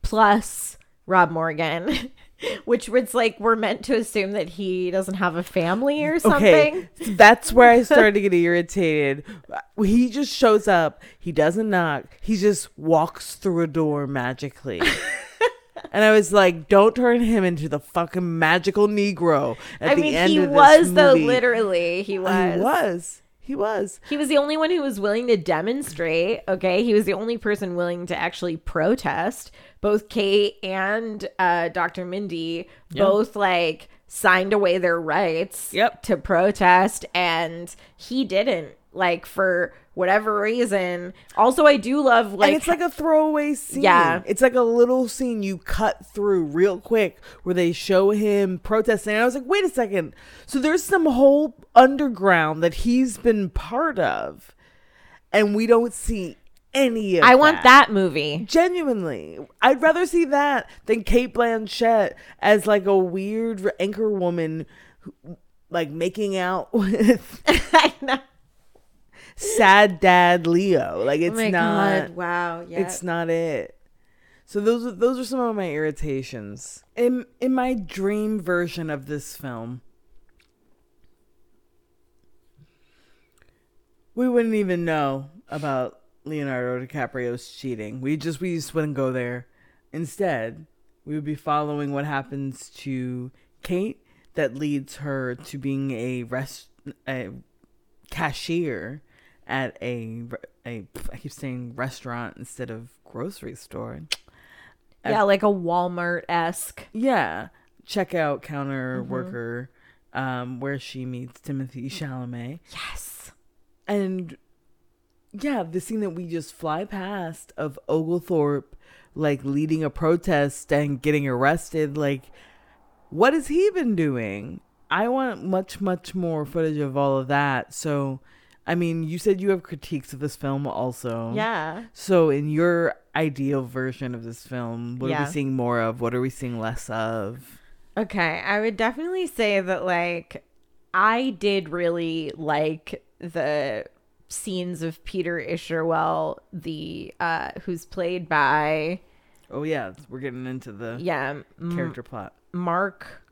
Plus Rob Morgan, which was like we're meant to assume that he doesn't have a family or something. Okay, that's where I started to get irritated. He just shows up. He doesn't knock. He just walks through a door magically. and I was like, "Don't turn him into the fucking magical Negro." At I the mean, end he of this was though. movie. Literally, he was. He was. He was. He was the only one who was willing to demonstrate. Okay, he was the only person willing to actually protest. Both Kate and uh, Dr. Mindy both like signed away their rights Yep. to protest, and he didn't. Like for whatever reason. Also, I do love like and it's like a throwaway scene. Yeah. It's like a little scene you cut through real quick where they show him protesting. And I was like, wait a second. So there's some whole underground that he's been part of. And we don't see any of I want that movie. Genuinely. I'd rather see that than Cate Blanchett as like a weird anchor woman who- like making out with I know. sad dad Leo. Like it's oh my not god! Wow. Yeah. it's not it. So those are those are some of my irritations. In in my dream version of this film, we wouldn't even know about Leonardo DiCaprio's cheating. We just we just wouldn't go there. Instead, we would be following what happens to Kate that leads her to being a rest a cashier at a a I keep saying restaurant instead of grocery store. Yeah, like a Walmart esque. Yeah, checkout counter worker, um, where she meets Timothée Chalamet, Yes. and yeah, the scene that we just fly past of Oglethorpe like leading a protest and getting arrested, like what has he been doing? I want much, much more footage of all of that. So, I mean, you said you have critiques of this film also. Yeah. So, in your ideal version of this film, what are we seeing more of? What are we seeing less of? Okay, I would definitely say that like I did really like the scenes of Peter Isherwell, the uh who's played by Oh yeah, we're getting into the yeah, M- character plot. Mark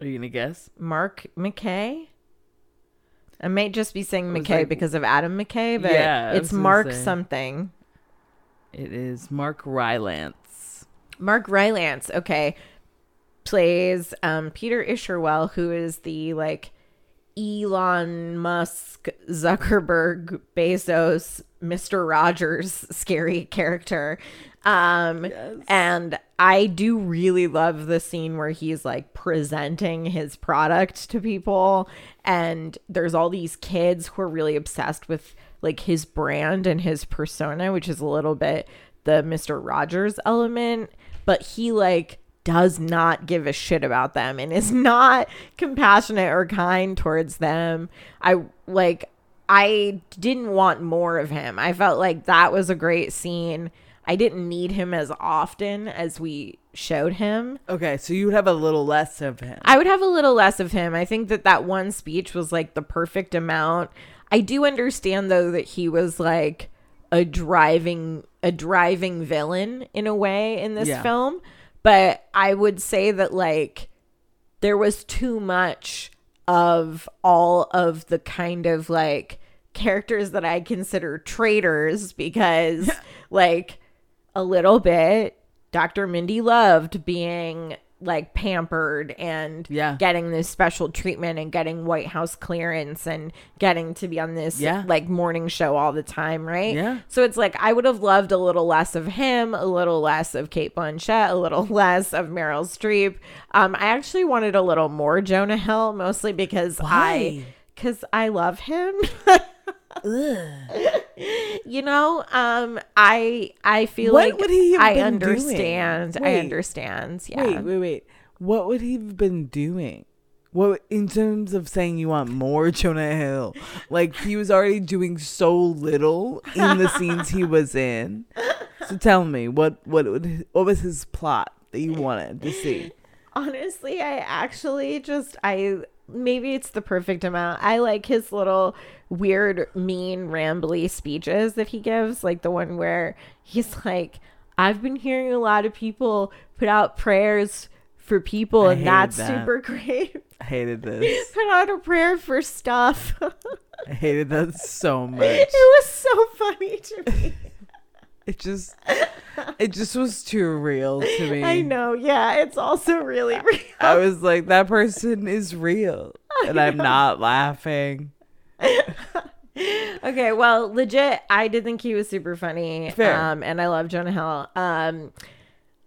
Are you gonna guess? Mark McKay. I may just be saying McKay like- because of Adam McKay, but Yeah, it's Mark say. something. It is Mark Rylance. Mark Rylance, okay, plays um, Peter Isherwell, who is the like Elon Musk, Zuckerberg, Bezos, Mister Rogers scary character. Um, Yes. and I do really love the scene where he's like presenting his product to people, and there's all these kids who are really obsessed with like his brand and his persona, which is a little bit the Mr. Rogers element, but he like does not give a shit about them and is not compassionate or kind towards them. I like I didn't want more of him. I felt like that was a great scene. I didn't need him as often as we showed him. Okay, so you would have a little less of him. I would have a little less of him. I think that that one speech was like the perfect amount. I do understand though that he was like a driving a driving villain in a way in this Yeah. film, but I would say that like there was too much of all of the kind of like characters that I consider traitors because like a little bit Dr. Mindy loved being like pampered and Yeah. getting this special treatment and getting White House clearance and getting to be on this Yeah. like morning show all the time, right? Yeah. So it's like I would have loved a little less of him, a little less of Cate Blanchett, a little less of Meryl Streep. Um, I actually wanted a little more Jonah Hill, mostly because I Why? because I love him. you know, um, I I feel What like would he have I been doing? understand. I understand. Yeah. Wait, wait, wait. What would he have been doing? What in terms of saying you want more Jonah Hill? Like he was already doing so little in the scenes he was in. So tell me, what what would what was his plot that you wanted to see? Honestly, I actually just I maybe it's the perfect amount. I like his little weird, mean, rambly speeches that he gives, like the one where he's like, "I've been hearing a lot of people put out prayers for people, I and that's that. super great. I hated this. put out a prayer for stuff." I hated that so much. it was so funny to me. It just it just was too real to me. I know. Yeah, it's also really real. I was like, that person is real. And I'm not laughing. okay, well, legit, I did think he was super funny. Fair. Um, and I love Jonah Hill. Um,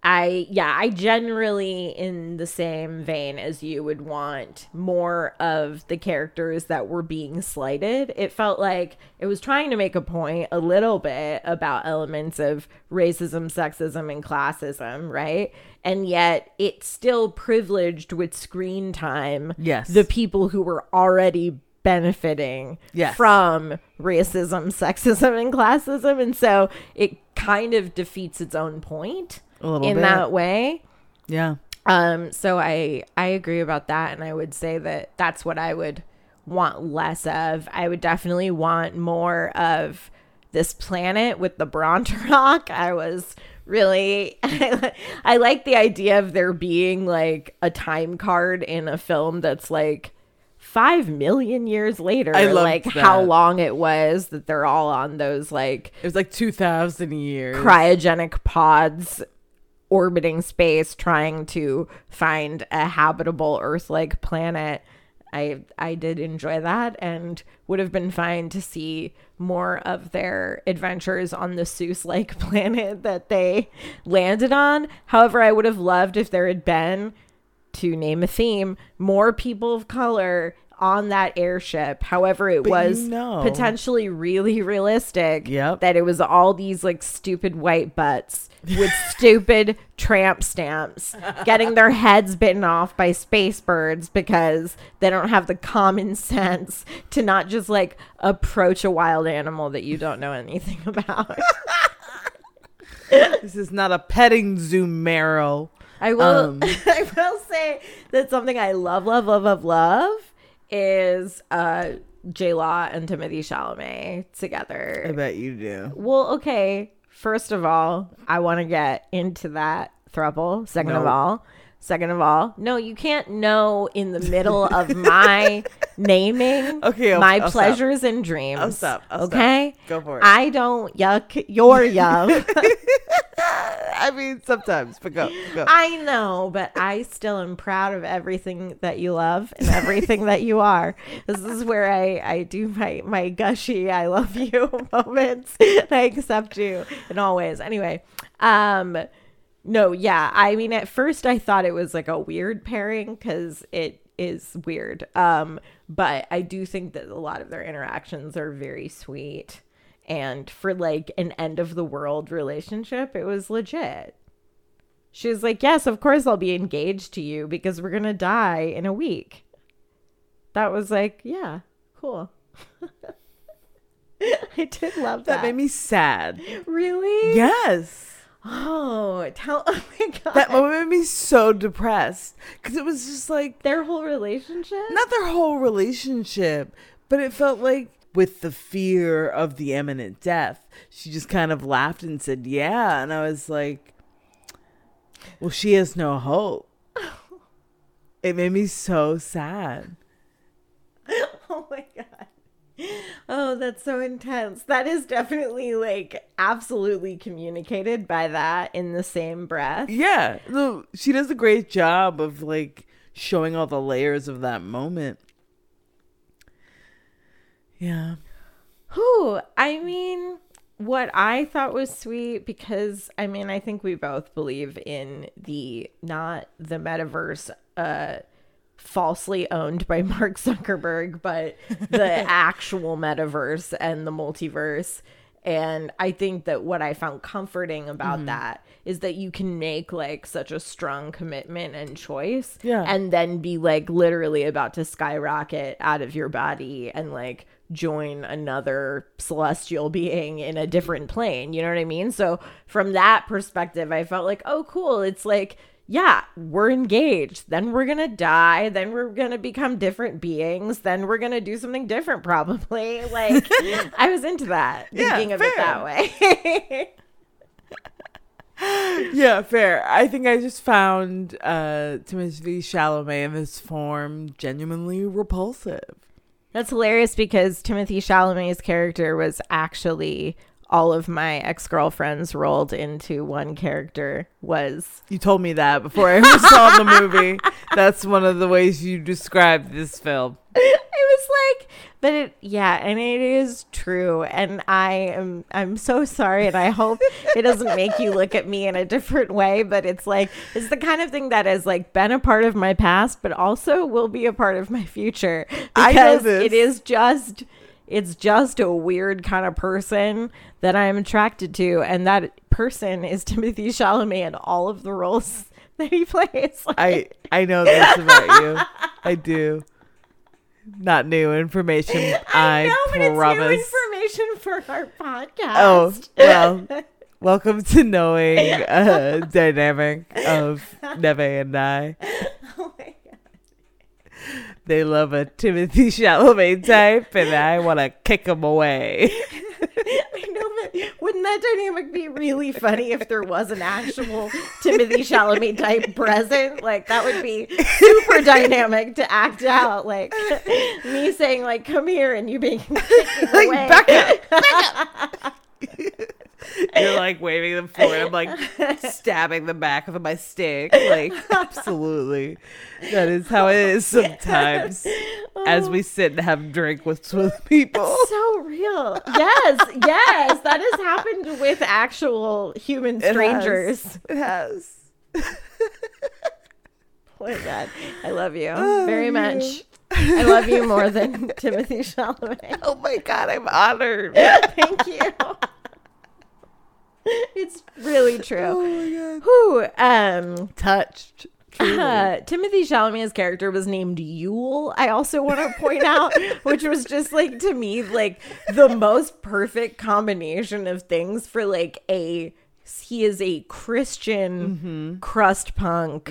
I yeah, I generally in the same vein as you would want more of the characters that were being slighted. It felt like it was trying to make a point a little bit about elements of racism, sexism, and classism, right? And yet it still privileged with screen time Yes. the people who were already benefiting Yes. from racism, sexism, and classism. And so it kind of defeats its own point A little in bit. that way. Yeah. Um, so I I agree about that, and I would say that that's what I would want less of. I would definitely want more of this planet with the Bronte Rock. I was really I like the idea of there being like a time card in a film that's like five million years later. I like how long it was that they're all on those like It was like 2,000 years. cryogenic pods orbiting space trying to find a habitable earth like planet I I did enjoy that and would have been fine to see more of their adventures on the Seuss like planet that they landed on. However, I would have loved if there had been to name a theme, more people of color on that airship. However, it But was you know- potentially really realistic Yep. that it was all these like stupid white butts with stupid tramp stamps getting their heads bitten off by space birds because they don't have the common sense to not just like approach a wild animal that you don't know anything about. This is not a petting zoo, Meryl. I will Um, I will say that something I love, love, love, love, love is uh J Law and Timothée Chalamet together. I bet you do. Well, okay. First of all, I want to get into that throuple. Second of all, second of all, no, you can't know in the middle of my naming Okay, I'll- my I'll stop. pleasures and dreams. I'll stop, I'll stop. okay, Go for it. I don't yuck your yum. I mean, sometimes, but go, go. I know, but I still am proud of everything that you love and everything that you are. This is where I, I do my, my gushy I love you moments. I accept you in all ways. Anyway, um no, yeah. I mean at first I thought it was like a weird pairing cuz it is weird. Um but I do think that a lot of their interactions are very sweet. And for like an end of the world relationship, it was legit. She was like, Yes, of course I'll be engaged to you because we're going to die in a week. That was like, Yeah, cool. I did love that. that made me sad. really? Yes. Oh, tell. Oh my God. That moment made me so depressed because it was just like Their whole relationship? not their whole relationship, but it felt like with the fear of the imminent death, she just kind of laughed and said, "Yeah," and I was like, "Well, she has no hope." It made me so sad. Oh my God. Oh, that's so intense. That is definitely like absolutely communicated by that in the same breath. Yeah, she does a great job of like showing all the layers of that moment. Yeah. Who? I mean, what I thought was sweet because I mean, I think we both believe in the not the metaverse uh falsely owned by Mark Zuckerberg, but the actual metaverse and the multiverse. And I think that what I found comforting about mm-hmm. that is that you can make like such a strong commitment and choice Yeah. and then be like literally about to skyrocket out of your body and like join another celestial being in a different plane. You know what I mean? So from that perspective, I felt like, oh, cool. It's like, yeah, we're engaged. Then we're going to die. Then we're going to become different beings. Then we're going to do something different, probably. Like, I was into that, Yeah, thinking of it that way. Yeah, fair. I think I just found uh Timothée Chalamet in this form genuinely repulsive. That's hilarious because Timothée Chalamet's character was actually all of my ex girlfriends rolled into one character. Was You told me that before I ever saw the movie. That's one of the ways you described this film. it was like, but it yeah, and it is true. And I am I'm so sorry, and I hope it doesn't make you look at me in a different way. But it's like it's the kind of thing that has like been a part of my past, but also will be a part of my future I know because this. it is just it's just a weird kind of person that I'm attracted to, and that person is Timothée Chalamet and all of the roles that he plays. I I know this about you. I do. Not new information. I, know, but promise. it's new information for our podcast. Oh well. Welcome to knowing uh, dynamic of Neve and I. Oh my. They love a Timothée Chalamet type, and I want to kick him away. I know, but wouldn't that dynamic be really funny if there was an actual Timothée Chalamet type present? Like that would be super dynamic to act out. Like me saying, like, "Come here," and you being Like, away. back up, You're like waving them forward. I'm like stabbing the back of my stick. Like, absolutely. That is how it is sometimes as we sit and have drink with, oh. with people. so real. Yes, yes, that has happened with actual human It has. strangers. It has. Oh my god, I love you Oh, very you. much. I love you more than Timothée Chalamet. Oh my God, I'm honored. Thank you. It's really true. Oh my God. Who um Touched. Uh, Timothée Chalamet's character was named Yule. I also want to point out, which was just like to me like the most perfect combination of things for like a he is a Christian crust punk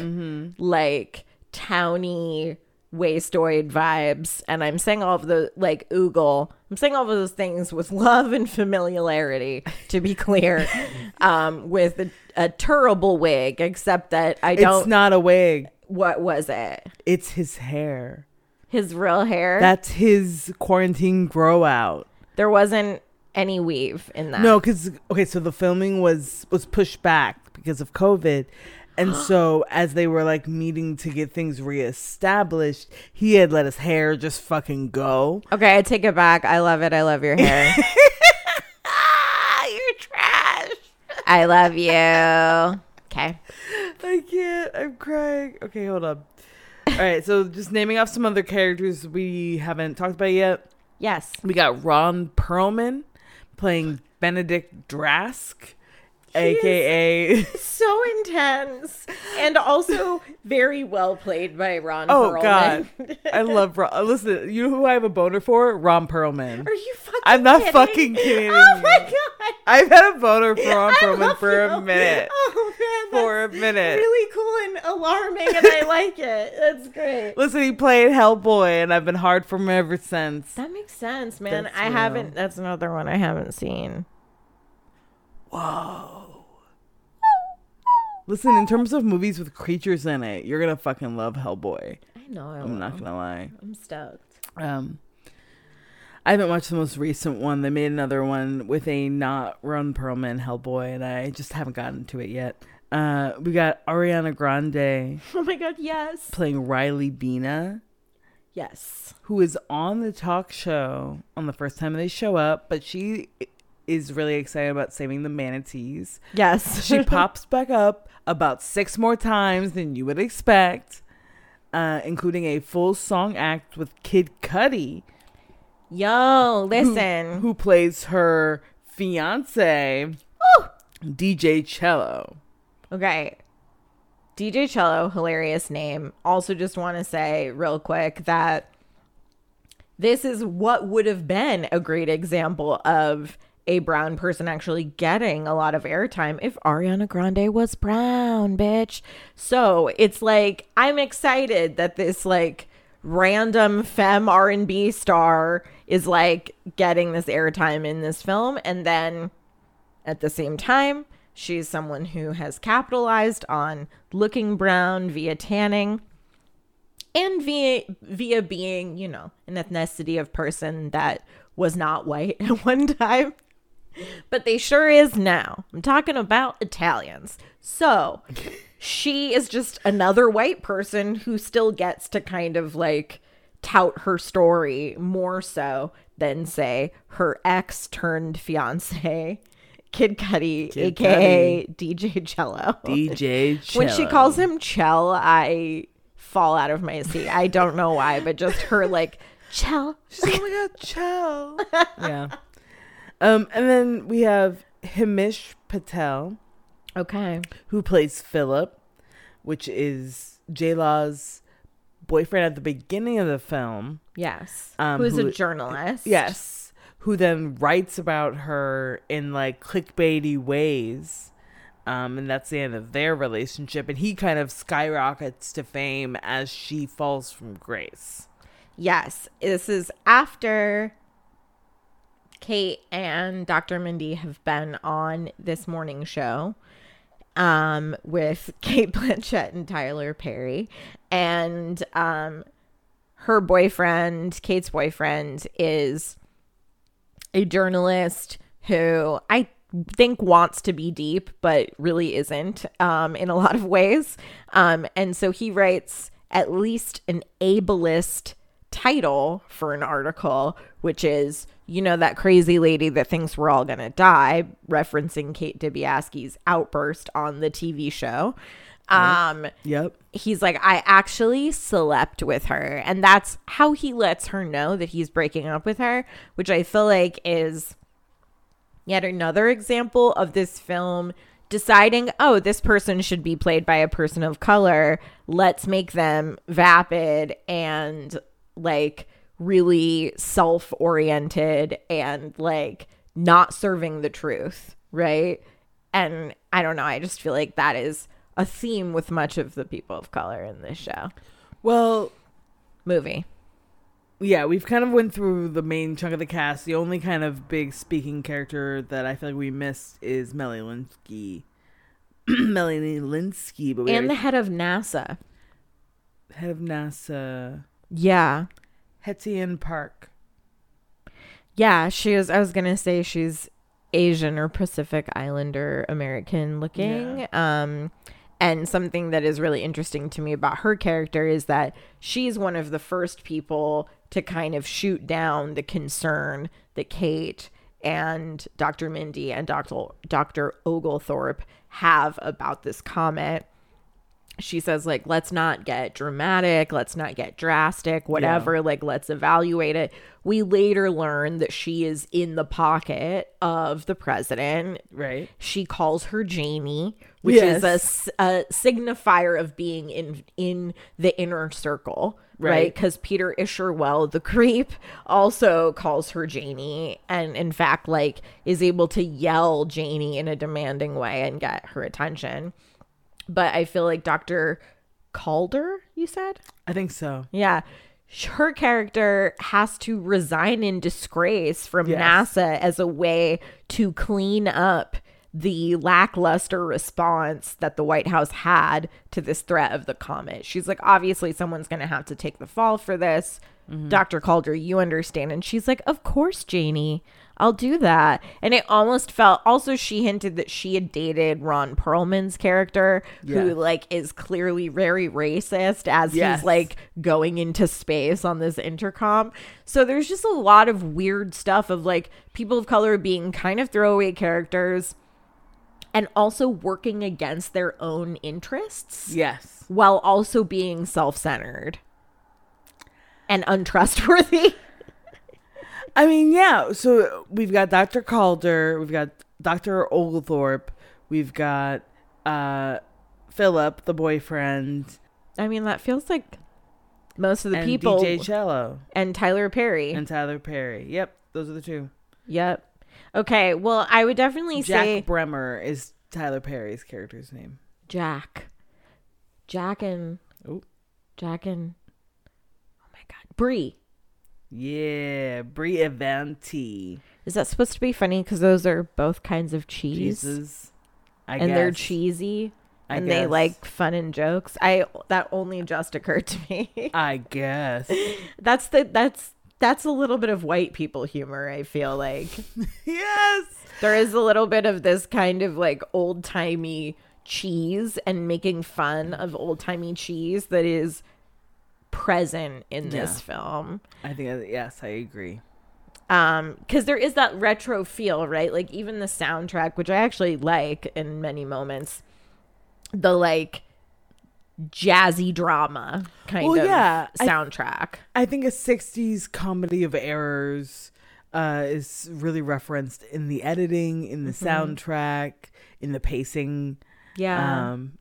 like towny wastoid vibes and I'm saying all of the like oogle I'm saying all of those things with love and familiarity to be clear um with a, a terrible wig except that I don't It's not a wig. what was it? It's his hair. His real hair? That's his quarantine grow out. there wasn't any weave in that. No, because okay, so the filming was was pushed back because of COVID, and so as they were like meeting to get things reestablished, he had let his hair just fucking go. Okay, I take it back. I love it. I love your hair. Ah, you're trash. I love you. Okay. I can't. I'm crying. Okay, hold on. All right, so just naming off some other characters we haven't talked about yet. Yes. We got Ron Perlman playing Benedict Drask, aka So intense and also very well played by Ron Oh Perlman. God, I love Ron. Listen, you know who I have a boner for? Ron Perlman. Are you fucking I'm not kidding? fucking oh kidding Oh my god. I've had a boner for Ron Perlman for a minute. Oh man. For a minute. Really cool and alarming and I like it. That's great. Listen, he played Hellboy, and I've been hard for him ever since. That makes sense, man. That's I real. haven't that's another one I haven't seen. Whoa. Listen, in terms of movies with creatures in it, you're gonna fucking love Hellboy. I know I I'm not gonna lie. I'm stoked. Um, I haven't watched the most recent one. They made another one with a not Ron Perlman Hellboy, and I just haven't gotten to it yet. Uh, we got Ariana Grande Oh my god, yes. playing Riley Bina, Yes. who is on the talk show on the first time they show up, but she is really excited about saving the manatees. Yes. She pops back up about six more times than you would expect, uh, including a full song act with Kid Cudi. Yo, listen. who, plays her fiance, DJ Chello. Okay. DJ Chello, hilarious name. Also, just want to say real quick that this is what would have been a great example of a brown person actually getting a lot of airtime if Ariana Grande was brown, bitch. So it's like I'm excited that this like random femme R&B star is like getting this airtime in this film and then at the same time, she's someone who has capitalized on looking brown via tanning and via via being, you know, an ethnicity of person that was not white at one time. But they sure is now. I'm talking about Italians. So, she is just another white person who still gets to kind of like tout her story more so than say her ex turned fiance Kid Cudi, Kid aka DJ Chello. DJ Chello. When she calls him Chell, I fall out of my seat. I don't know why, but just her like Chell. She's like, oh my god, Chell. yeah. Um, and then we have Himesh Patel, Okay. who plays Philip, which is J Law's boyfriend at the beginning of the film. Yes. Um, Who's who- a journalist? Yes. Who then writes about her in like clickbaity ways. Um, and that's the end of their relationship. And he kind of skyrockets to fame as she falls from grace. Yes. This is after Kate and Dr. Mindy have been on this morning show um, with Cate Blanchett and Tyler Perry. And um, her boyfriend, Kate's boyfriend, is a journalist who I think wants to be deep but really isn't um, in a lot of ways um, and so he writes at least an ableist title for an article which is you know that crazy lady that thinks we're all gonna die referencing kate Dibiasky's outburst on the tv show. Um Yep. he's like i actually slept with her and that's how he lets her know that he's breaking up with her which i feel like is yet another example of this film deciding oh this person should be played by a person of color. Let's make them vapid and like really self-oriented and like not serving the truth right? And i don't know i just feel like that is a theme with much of the people of color in this show. Well, movie. yeah, we've kind of went through the main chunk of the cast. The only kind of big speaking character that I feel like we missed is Melanie Lynskey. Melanie Lynskey, but we and the head of nasa. Head of NASA, yeah Hettienne Park. Yeah, she is. I was gonna say she's Asian or Pacific Islander American looking. Um, and something that is really interesting to me about her character is that she's one of the first people to kind of shoot down the concern that Kate and Dr. Mindy and Dr. Dr. Oglethorpe have about this comet she says like let's not get dramatic let's not get drastic whatever like let's evaluate it we later learn that she is in the pocket of the president Right. she calls her Janie, which is a Yes. a, signifier of being in in the inner circle, right? Right. Because Peter Isherwell, the creep, also calls her Janie, and in fact, like is able to yell Janie in a demanding way and get her attention. But I feel like Dr. Calder, you said, I think so. yeah. Her character has to resign in disgrace from Yes. NASA as a way to clean up the lackluster response that the White House had to this threat of the comet. She's like, obviously, someone's going to have to take the fall for this. Mm-hmm. Dr. Calder, you understand. And she's like, of course, Janie. I'll do that. And it almost felt also she hinted that she had dated Ron Perlman's character, who like is clearly very racist as Yes. he's like going into space on this intercom. So there's just a lot of weird stuff of like people of color being kind of throwaway characters and also working against their own interests Yes. while also being self-centered and untrustworthy. I mean, yeah. So we've got Dr. Calder, we've got Dr. Oglethorpe, we've got uh Philip, the boyfriend, I mean, that feels like most of the and people DJ Chello and Tyler Perry. and Tyler Perry. Yep, those are the two. yep. Okay, well, I would definitely Jack say Bremmer is Tyler Perry's character's name. Jack. Jack and Oh. Jack and Oh my god. Brie. Yeah, Brie Evantee. Is that supposed to be funny cuz those are both kinds of cheese Jesus. I and they're cheesy I and they like fun and jokes. I that only just occurred to me. I guess. that's the that's that's a little bit of white people humor, I feel like. yes. there is a little bit of this kind of like old timey cheese and making fun of old timey cheese that is present in this film. I think yes, I agree. Um, because there is that retro feel, right? Like even the soundtrack, which I actually like in many moments, the like jazzy drama kind Well, of yeah, soundtrack. I think a 60s comedy of errors uh, is really referenced in the editing, in the soundtrack, in the pacing. yeah. Um,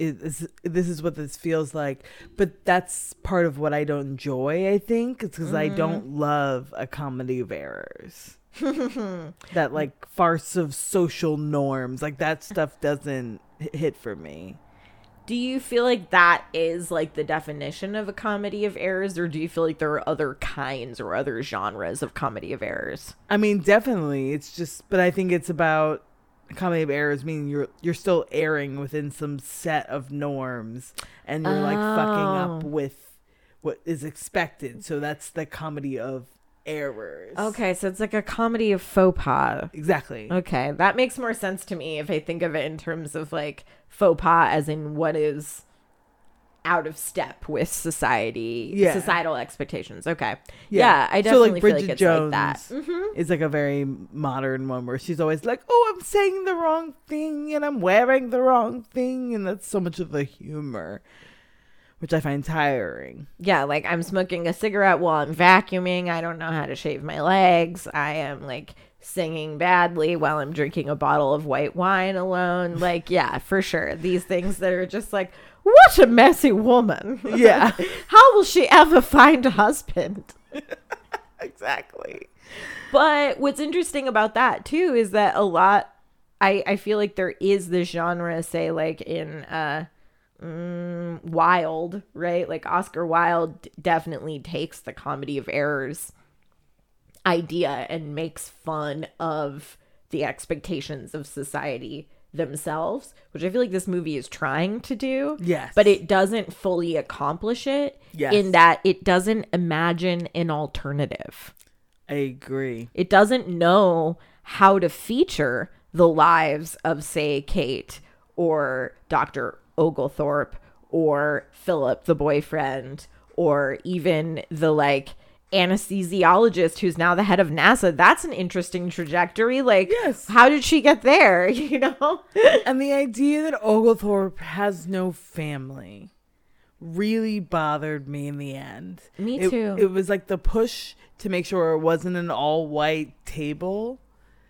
it, this, this is what this feels like. But that's part of what I don't enjoy, I think. It's because I mm-hmm. don't love a comedy of errors. that, like, farce of social norms. Like, that stuff doesn't hit for me. Do you feel like that is like the definition of a comedy of errors, or do you feel like there are other kinds or other genres of comedy of errors? I mean, definitely. It's just, but I think it's about comedy of errors, meaning you're you're still erring within some set of norms, and you're like fucking up Oh. with what is expected. So that's the comedy of errors. Okay, so it's like a comedy of faux pas. Exactly. Okay, that makes more sense to me if I think of it in terms of like faux pas, as in what is out of step with society, Yeah. societal expectations. Okay, yeah, I So, definitely feel like it's like that. Mm-hmm. It's like a very modern one where she's always like, "Oh, I'm saying the wrong thing and I'm wearing the wrong thing," and that's so much of the humor, which I find tiring. Yeah, like I'm smoking a cigarette while I'm vacuuming. I don't know how to shave my legs. I am like singing badly while I'm drinking a bottle of white wine alone. Like, yeah, for sure. These things that are just like, what a messy woman. Yeah. how will she ever find a husband? Exactly. But what's interesting about that too is that a lot I I feel like there is this genre say like in uh mm, Wilde, right? Like Oscar Wilde definitely takes the comedy of errors idea and makes fun of the expectations of society themselves, which I feel like this movie is trying to do. Yes. But it doesn't fully accomplish it Yes. in that it doesn't imagine an alternative. I agree. It doesn't know how to feature the lives of, say, Kate or Dr. Oglethorpe or Philip, the boyfriend, or even the like anesthesiologist who's now the head of NASA. That's an interesting trajectory. Like, Yes. how did she get there? You know? And the idea that Oglethorpe has no family really bothered me in the end. Me It- too. It was like the push to make sure it wasn't an all white table.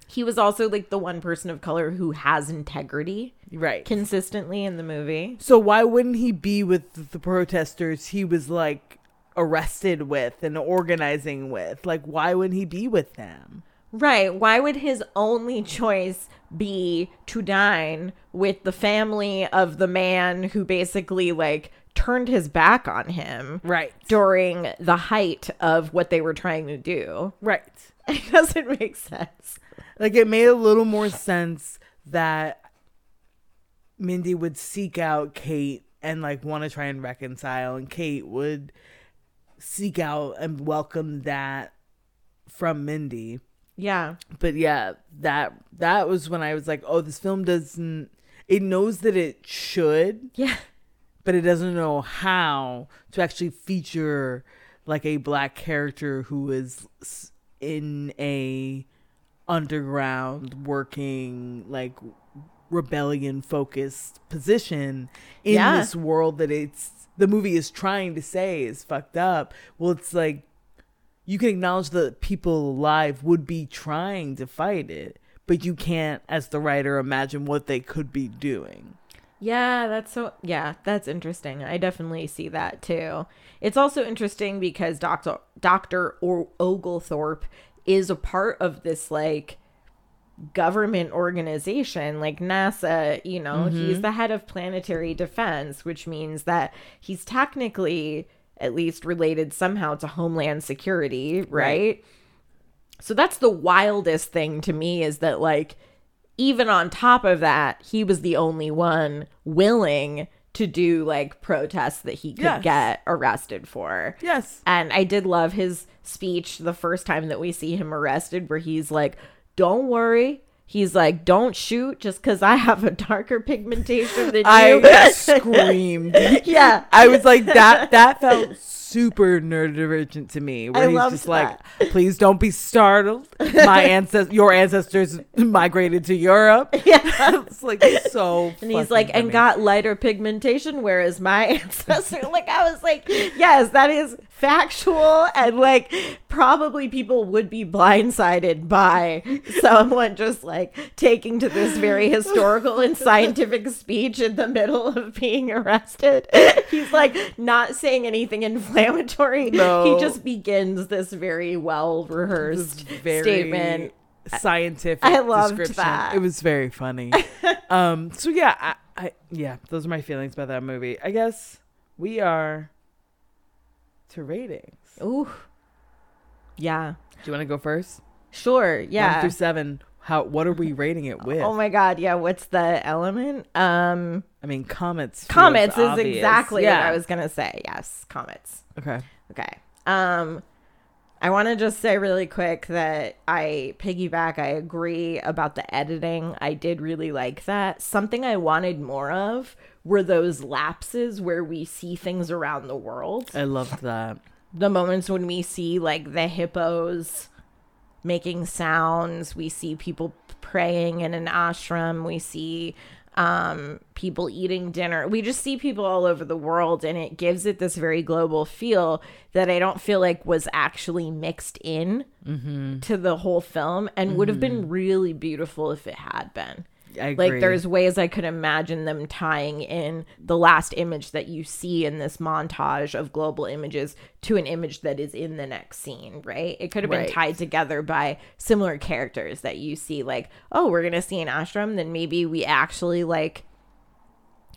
he was also like the one person of color who has integrity Right. consistently in the movie. so why wouldn't he be with the protesters he was like arrested with and organizing with? Like why wouldn't he be with them? Right. Why would his only choice be to dine with the family of the man who basically like turned his back on him Right. during the height of what they were trying to do? Right. It doesn't make sense. Like it made a little more sense that Mindy would seek out Kate and like want to try and reconcile, and Kate would seek out and welcome that from Mindy. Yeah. But yeah, that that was when I was like, oh, this film doesn't. It knows that it should, Yeah. but it doesn't know how to actually feature like a black character who is in a underground working like rebellion focused position in Yeah. this world that it's the movie is trying to say is fucked up well it's like you can acknowledge that people alive would be trying to fight it but you can't as the writer imagine what they could be doing Yeah, that's so yeah, that's interesting. I definitely see that too. It's also interesting because Dr. Dr. or Oglethorpe is a part of this like government organization like NASA, you know, he's mm-hmm. the head of planetary defense, which means that he's technically at least related somehow to homeland security, right? So that's the wildest thing to me is that like even on top of that, he was the only one willing to do like protests that he could Yes. get arrested for. yes And I did love his speech the first time that we see him arrested, where he's like, Don't worry. He's like, Don't shoot just because I have a darker pigmentation than you. I screamed. yeah. I was like that. That felt super neurodivergent to me. Where I he's just like, "Please don't be startled. My ancestors, your ancestors migrated to Europe." Yeah. it's like so. And he's like, and got lighter pigmentation, whereas my ancestor, like, I was like, yes, that is factual. And like, probably people would be blindsided by someone just like taking to this very historical and scientific speech in the middle of being arrested. He's like, not saying anything inflammatory. No. He just begins this very well rehearsed statement. scientific. I loved description. that. It was very funny. um. So yeah, I, I yeah, those are my feelings about that movie. I guess we are to ratings. Ooh. Yeah. Do you want to go first? Sure. Yeah. One through seven. How? What are we rating it with? Oh my god, yeah, what's the element? Um I mean, comets. comets is obvious. exactly yeah. what I was going to say. Yes, comets. Okay. Okay. Um I want to just say really quick that I piggyback. I agree about the editing. I did really like that. Something I wanted more of were those lapses where we see things around the world. I loved that. The moments when we see like the hippos making sounds, we see people praying in an ashram, we see um, people eating dinner. We just see people all over the world, and it gives it this very global feel that I don't feel like was actually mixed in Mm-hmm. to the whole film and would have been really beautiful if it had been. Like, there's ways I could imagine them tying in the last image that you see in this montage of global images to an image that is in the next scene, right? It could have been Right. tied together by similar characters that you see, like, oh, we're going to see an ashram, then maybe we actually, like,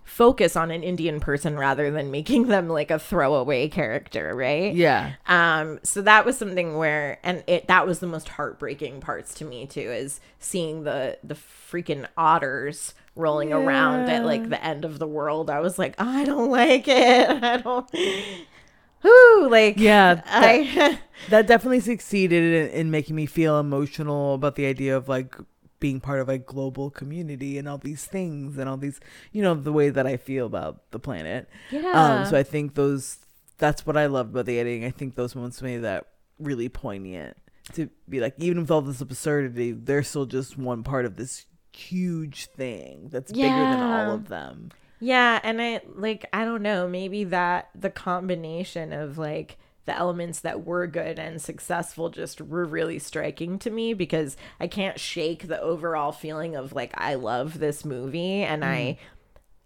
focus on an Indian person rather than making them like a throwaway character, right? yeah. Um, so that was something where, and it that was the most heartbreaking parts to me too, is seeing the the freaking otters rolling around at like the end of the world. I was like, I don't like it. I don't. Whoo, like Yeah, I That definitely succeeded in, in making me feel emotional about the idea of like being part of a global community and all these things and all these, you know, the way that I feel about the planet. yeah. Um, so I think those, that's what I loved about the editing. I think those moments made that really poignant to be like, even with all this absurdity, they're still just one part of this huge thing that's bigger than all of them. Yeah, and I like I don't know, maybe that the combination of like the elements that were good and successful just were really striking to me because I can't shake the overall feeling of like I love this movie and I mm.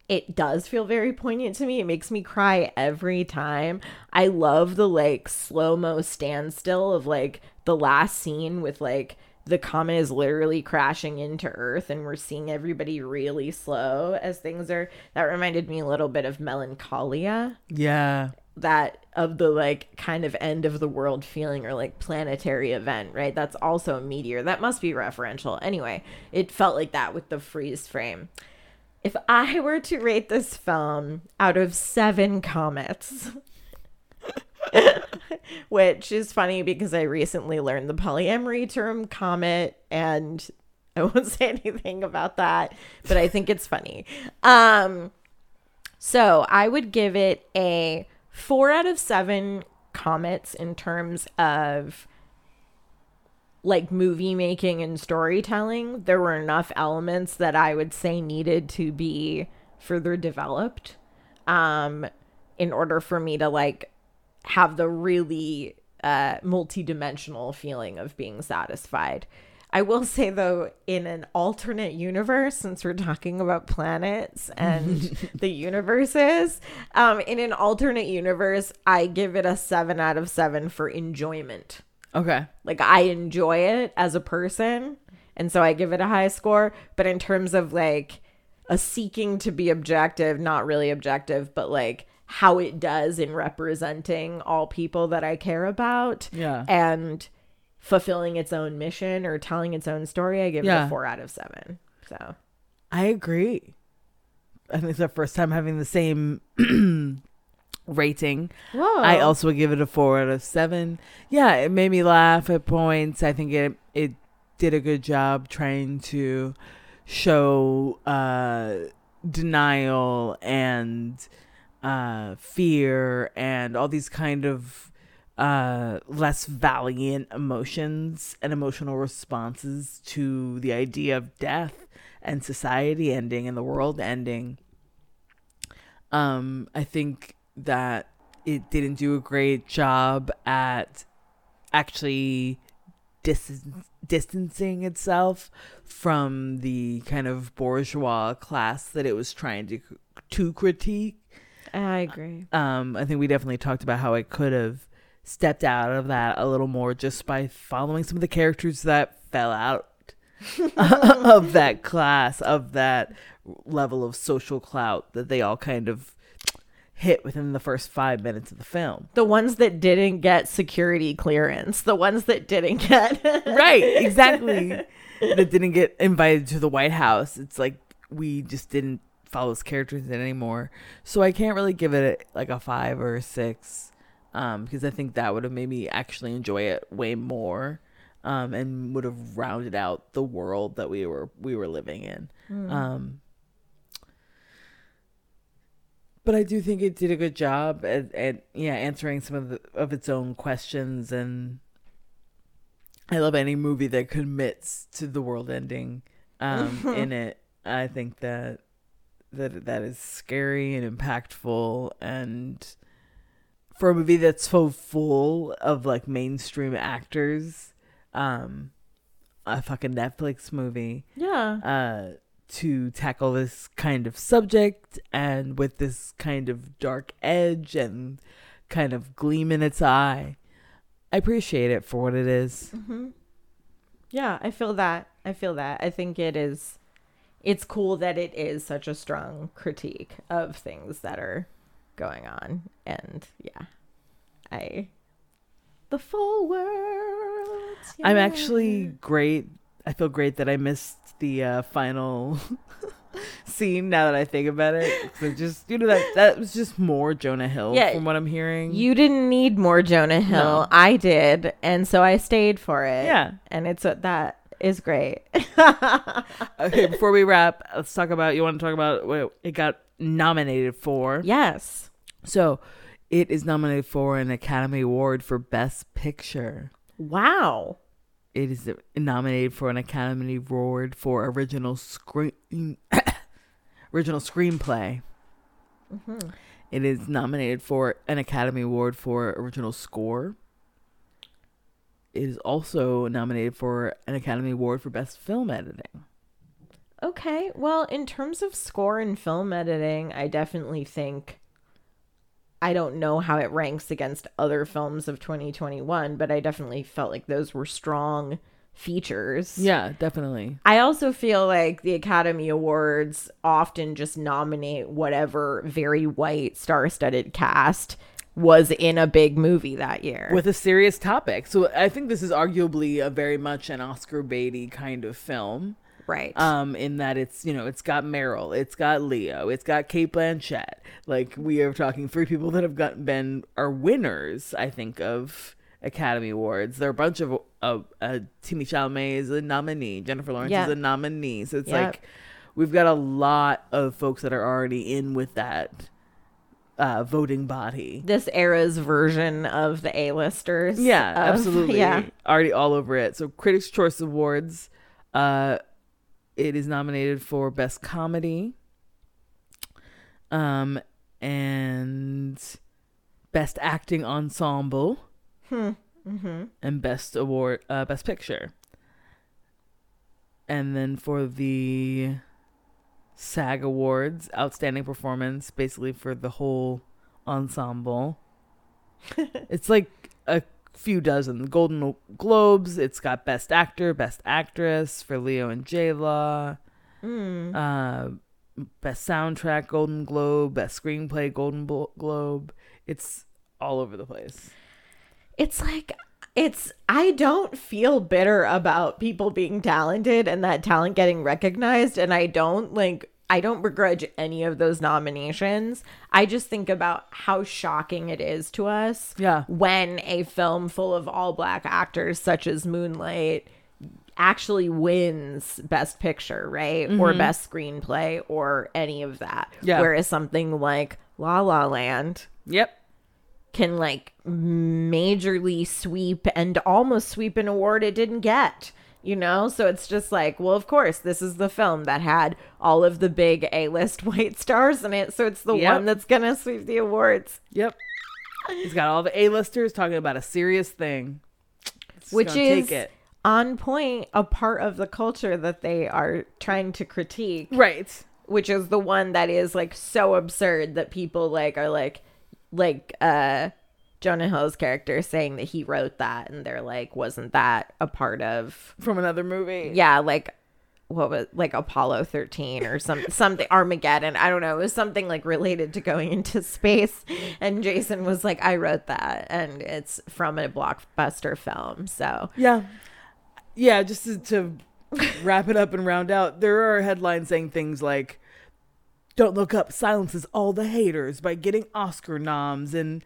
it does feel very poignant to me. It makes me cry every time. I love the like slow-mo standstill of like the last scene with like the comet is literally crashing into earth and we're seeing everybody really slow as things are that reminded me a little bit of melancholia Yeah. that of the like kind of end of the world feeling or like planetary event, right? That's also a meteor. That must be referential. Anyway, it felt like that with the freeze frame. If I were to rate this film out of seven comets, which is funny because I recently learned the polyamory term comet and I won't say anything about that, but I think it's funny. Um so I would give it a four out of seven comets in terms of like movie making and storytelling. There were enough elements that I would say needed to be further developed um, in order for me to like have the really uh, multi-dimensional feeling of being satisfied. I will say though, in an alternate universe, since we're talking about planets and the universes, um, in an alternate universe, I give it a seven out of seven for enjoyment. Okay. Like I enjoy it as a person, and so I give it a high score. But in terms of like a seeking to be objective, not really objective, but like how it does in representing all people that I care about Yeah. and fulfilling its own mission or telling its own story, I give it a four out of seven. So I agree. I think it's the first time having the same rating. Whoa. I also give it a four out of seven. Yeah, it made me laugh at points. I think it it did a good job trying to show uh, denial and uh, fear and all these kind of uh, less valiant emotions and emotional responses to the idea of death and society ending and the world ending. Um, I think that it didn't do a great job at actually dis- distancing itself from the kind of bourgeois class that it was trying to to critique. I agree. Um, I think we definitely talked about how it could have stepped out of that a little more just by following some of the characters that fell out of that class, of that level of social clout that they all kind of hit within the first five minutes of the film. The ones that didn't get security clearance, the ones that didn't get Right, exactly. that didn't get invited to the White House. It's like we just didn't follow those characters in anymore. So I can't really give it like a five or a six. um, because I think that would have made me actually enjoy it way more, um, and would have rounded out the world that we were we were living in. Um, but I do think it did a good job at, at yeah answering some of the, of its own questions, and I love any movie that commits to the world ending um, in it. I think that that that is scary and impactful and for a movie that's so full of like mainstream actors um a fucking netflix movie Yeah. uh to tackle this kind of subject and with this kind of dark edge and kind of gleam in its eye i appreciate it for what it is. Yeah, I feel that. I feel that. I think it is it's cool that it is such a strong critique of things that are going on and yeah. I the full world. I'm actually great. I feel great that I missed the uh, final scene. Now that I think about it. it just you know that that was just more Jonah Hill Yeah, from what I'm hearing. You didn't need more Jonah Hill. No. I did, and so I stayed for it. Yeah. And it's that is great. okay, before we wrap, let's talk about. You want to talk about what it got nominated for? yes. So, it is nominated for an Academy Award for Best Picture. Wow. It is nominated for an Academy Award for original screen original screenplay. Mm-hmm. It is nominated for an Academy Award for original score. It is also nominated for an Academy Award for best film editing. Okay. Well, in terms of score and film editing, I definitely think I don't know how it ranks against other films of 2021, but I definitely felt like those were strong features. Yeah, definitely. I also feel like the Academy Awards often just nominate whatever very white star-studded cast was in a big movie that year. With a serious topic. So I think this is arguably a very much an Oscar baity kind of film. right. um in that it's you know it's got Meryl, it's got Leo, it's got Cate Blanchett. Like we are talking three people that have got been are winners, I think, of Academy Awards. There are a bunch of uh, uh Timmy Chalamet is a nominee, Jennifer Lawrence Yeah. is a nominee. So it's Yep. like we've got a lot of folks that are already in with that uh voting body. this era's version of the A-listers. Yeah, of- absolutely. Yeah. Already all over it. So Critics' Choice Awards, uh, it is nominated for Best Comedy, um, and Best Acting Ensemble, Hmm. Mm-hmm. and Best Award, uh, Best Picture. And then for the SAG Awards, Outstanding Performance, basically for the whole ensemble. it's like a few dozen. The Golden Globes, it's got Best Actor, Best Actress for Leo and J Law. Uh, best Soundtrack, Golden Globe. Best Screenplay, Golden Blo- Globe. It's all over the place. It's like it's I don't feel bitter about people being talented and that talent getting recognized and I don't like I don't begrudge any of those nominations. I just think about how shocking it is to us Yeah. when a film full of all black actors such as Moonlight actually wins best picture, right? Or mm-hmm. best screenplay or any of that. Yeah. Whereas something like La La Land Yep. Can like majorly sweep and almost sweep an award it didn't get you know so it's just like well of course this is the film that had all of the big a-list white stars in it so it's the Yep. one that's gonna sweep the awards Yep. He's got all the A-listers talking about a serious thing. It's which is take it. on point a part of the culture that they are trying to critique right. which is the one that is like so absurd that people like are like like uh Jonah Hill's character saying that he wrote that and they're like wasn't that a part of From another movie. yeah like what was like Apollo 13 or some something Armageddon I don't know it was something like related to going into space and Jason was like I wrote that and it's from a blockbuster film so Yeah. Yeah, just to, to wrap it up and round out, there are headlines saying things like Don't Look Up silences all the haters by getting Oscar noms and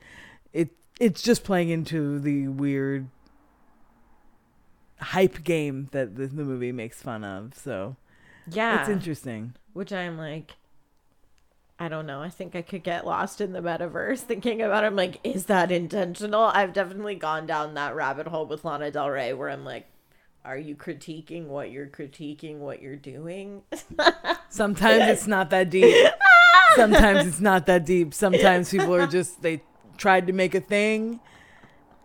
it it's just playing into the weird hype game that the, the movie makes fun of. So Yeah. it's interesting. which I'm like, I don't know. I think I could get lost in the metaverse thinking about it. I'm like, is that intentional? I've definitely gone down that rabbit hole with Lana Del Rey where I'm like, are you critiquing what you're critiquing, what you're doing? Sometimes it's not that deep. Sometimes it's not that deep. Sometimes people are just they tried to make a thing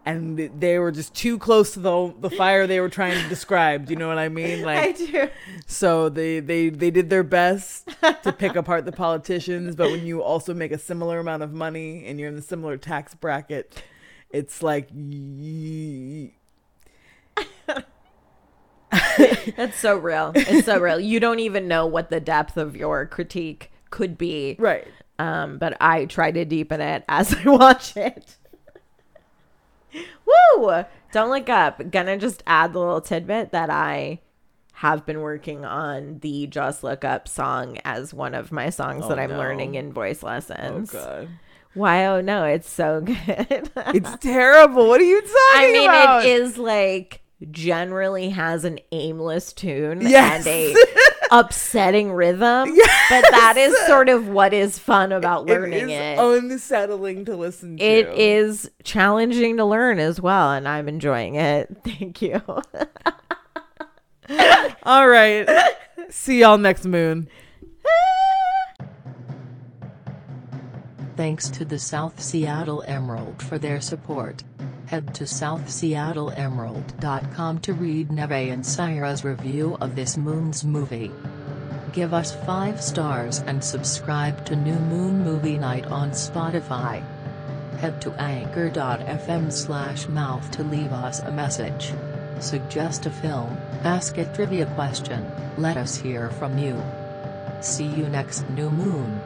and they were just too close to the the fire they were trying to describe. Do you know what I mean? I Like do. so they they they did their best to pick apart the politicians, but when you also make a similar amount of money and you're in a similar tax bracket, it's like y- It's so real. It's so real. You don't even know what the depth of your critique could be. right. Um, but I try to deepen it as I watch it. Woo! Don't look up. Gonna just add the little tidbit that I have been working on the Just Look Up song as one of my songs Oh, that I'm no. learning in voice Oh lessons. god. Why? Oh no, it's so good. It's terrible. What are you talking about? I mean, about? it is like generally has an aimless tune Yes. and a upsetting rhythm, but that is sort of what is fun about learning it. it. Is unsettling to listen to. It is challenging to learn as well, and I'm enjoying it. Thank you. All right. See y'all next moon. Thanks to the South Seattle Emerald for their support. Head to southseattleemerald.com to read Neve and Saira's review of this Moon's movie. Give us 5 stars and subscribe to New Moon Movie Night on Spotify. Head to anchor.fm slash mouth to leave us a message. Suggest a film, ask a trivia question, let us hear from you. See you next New Moon.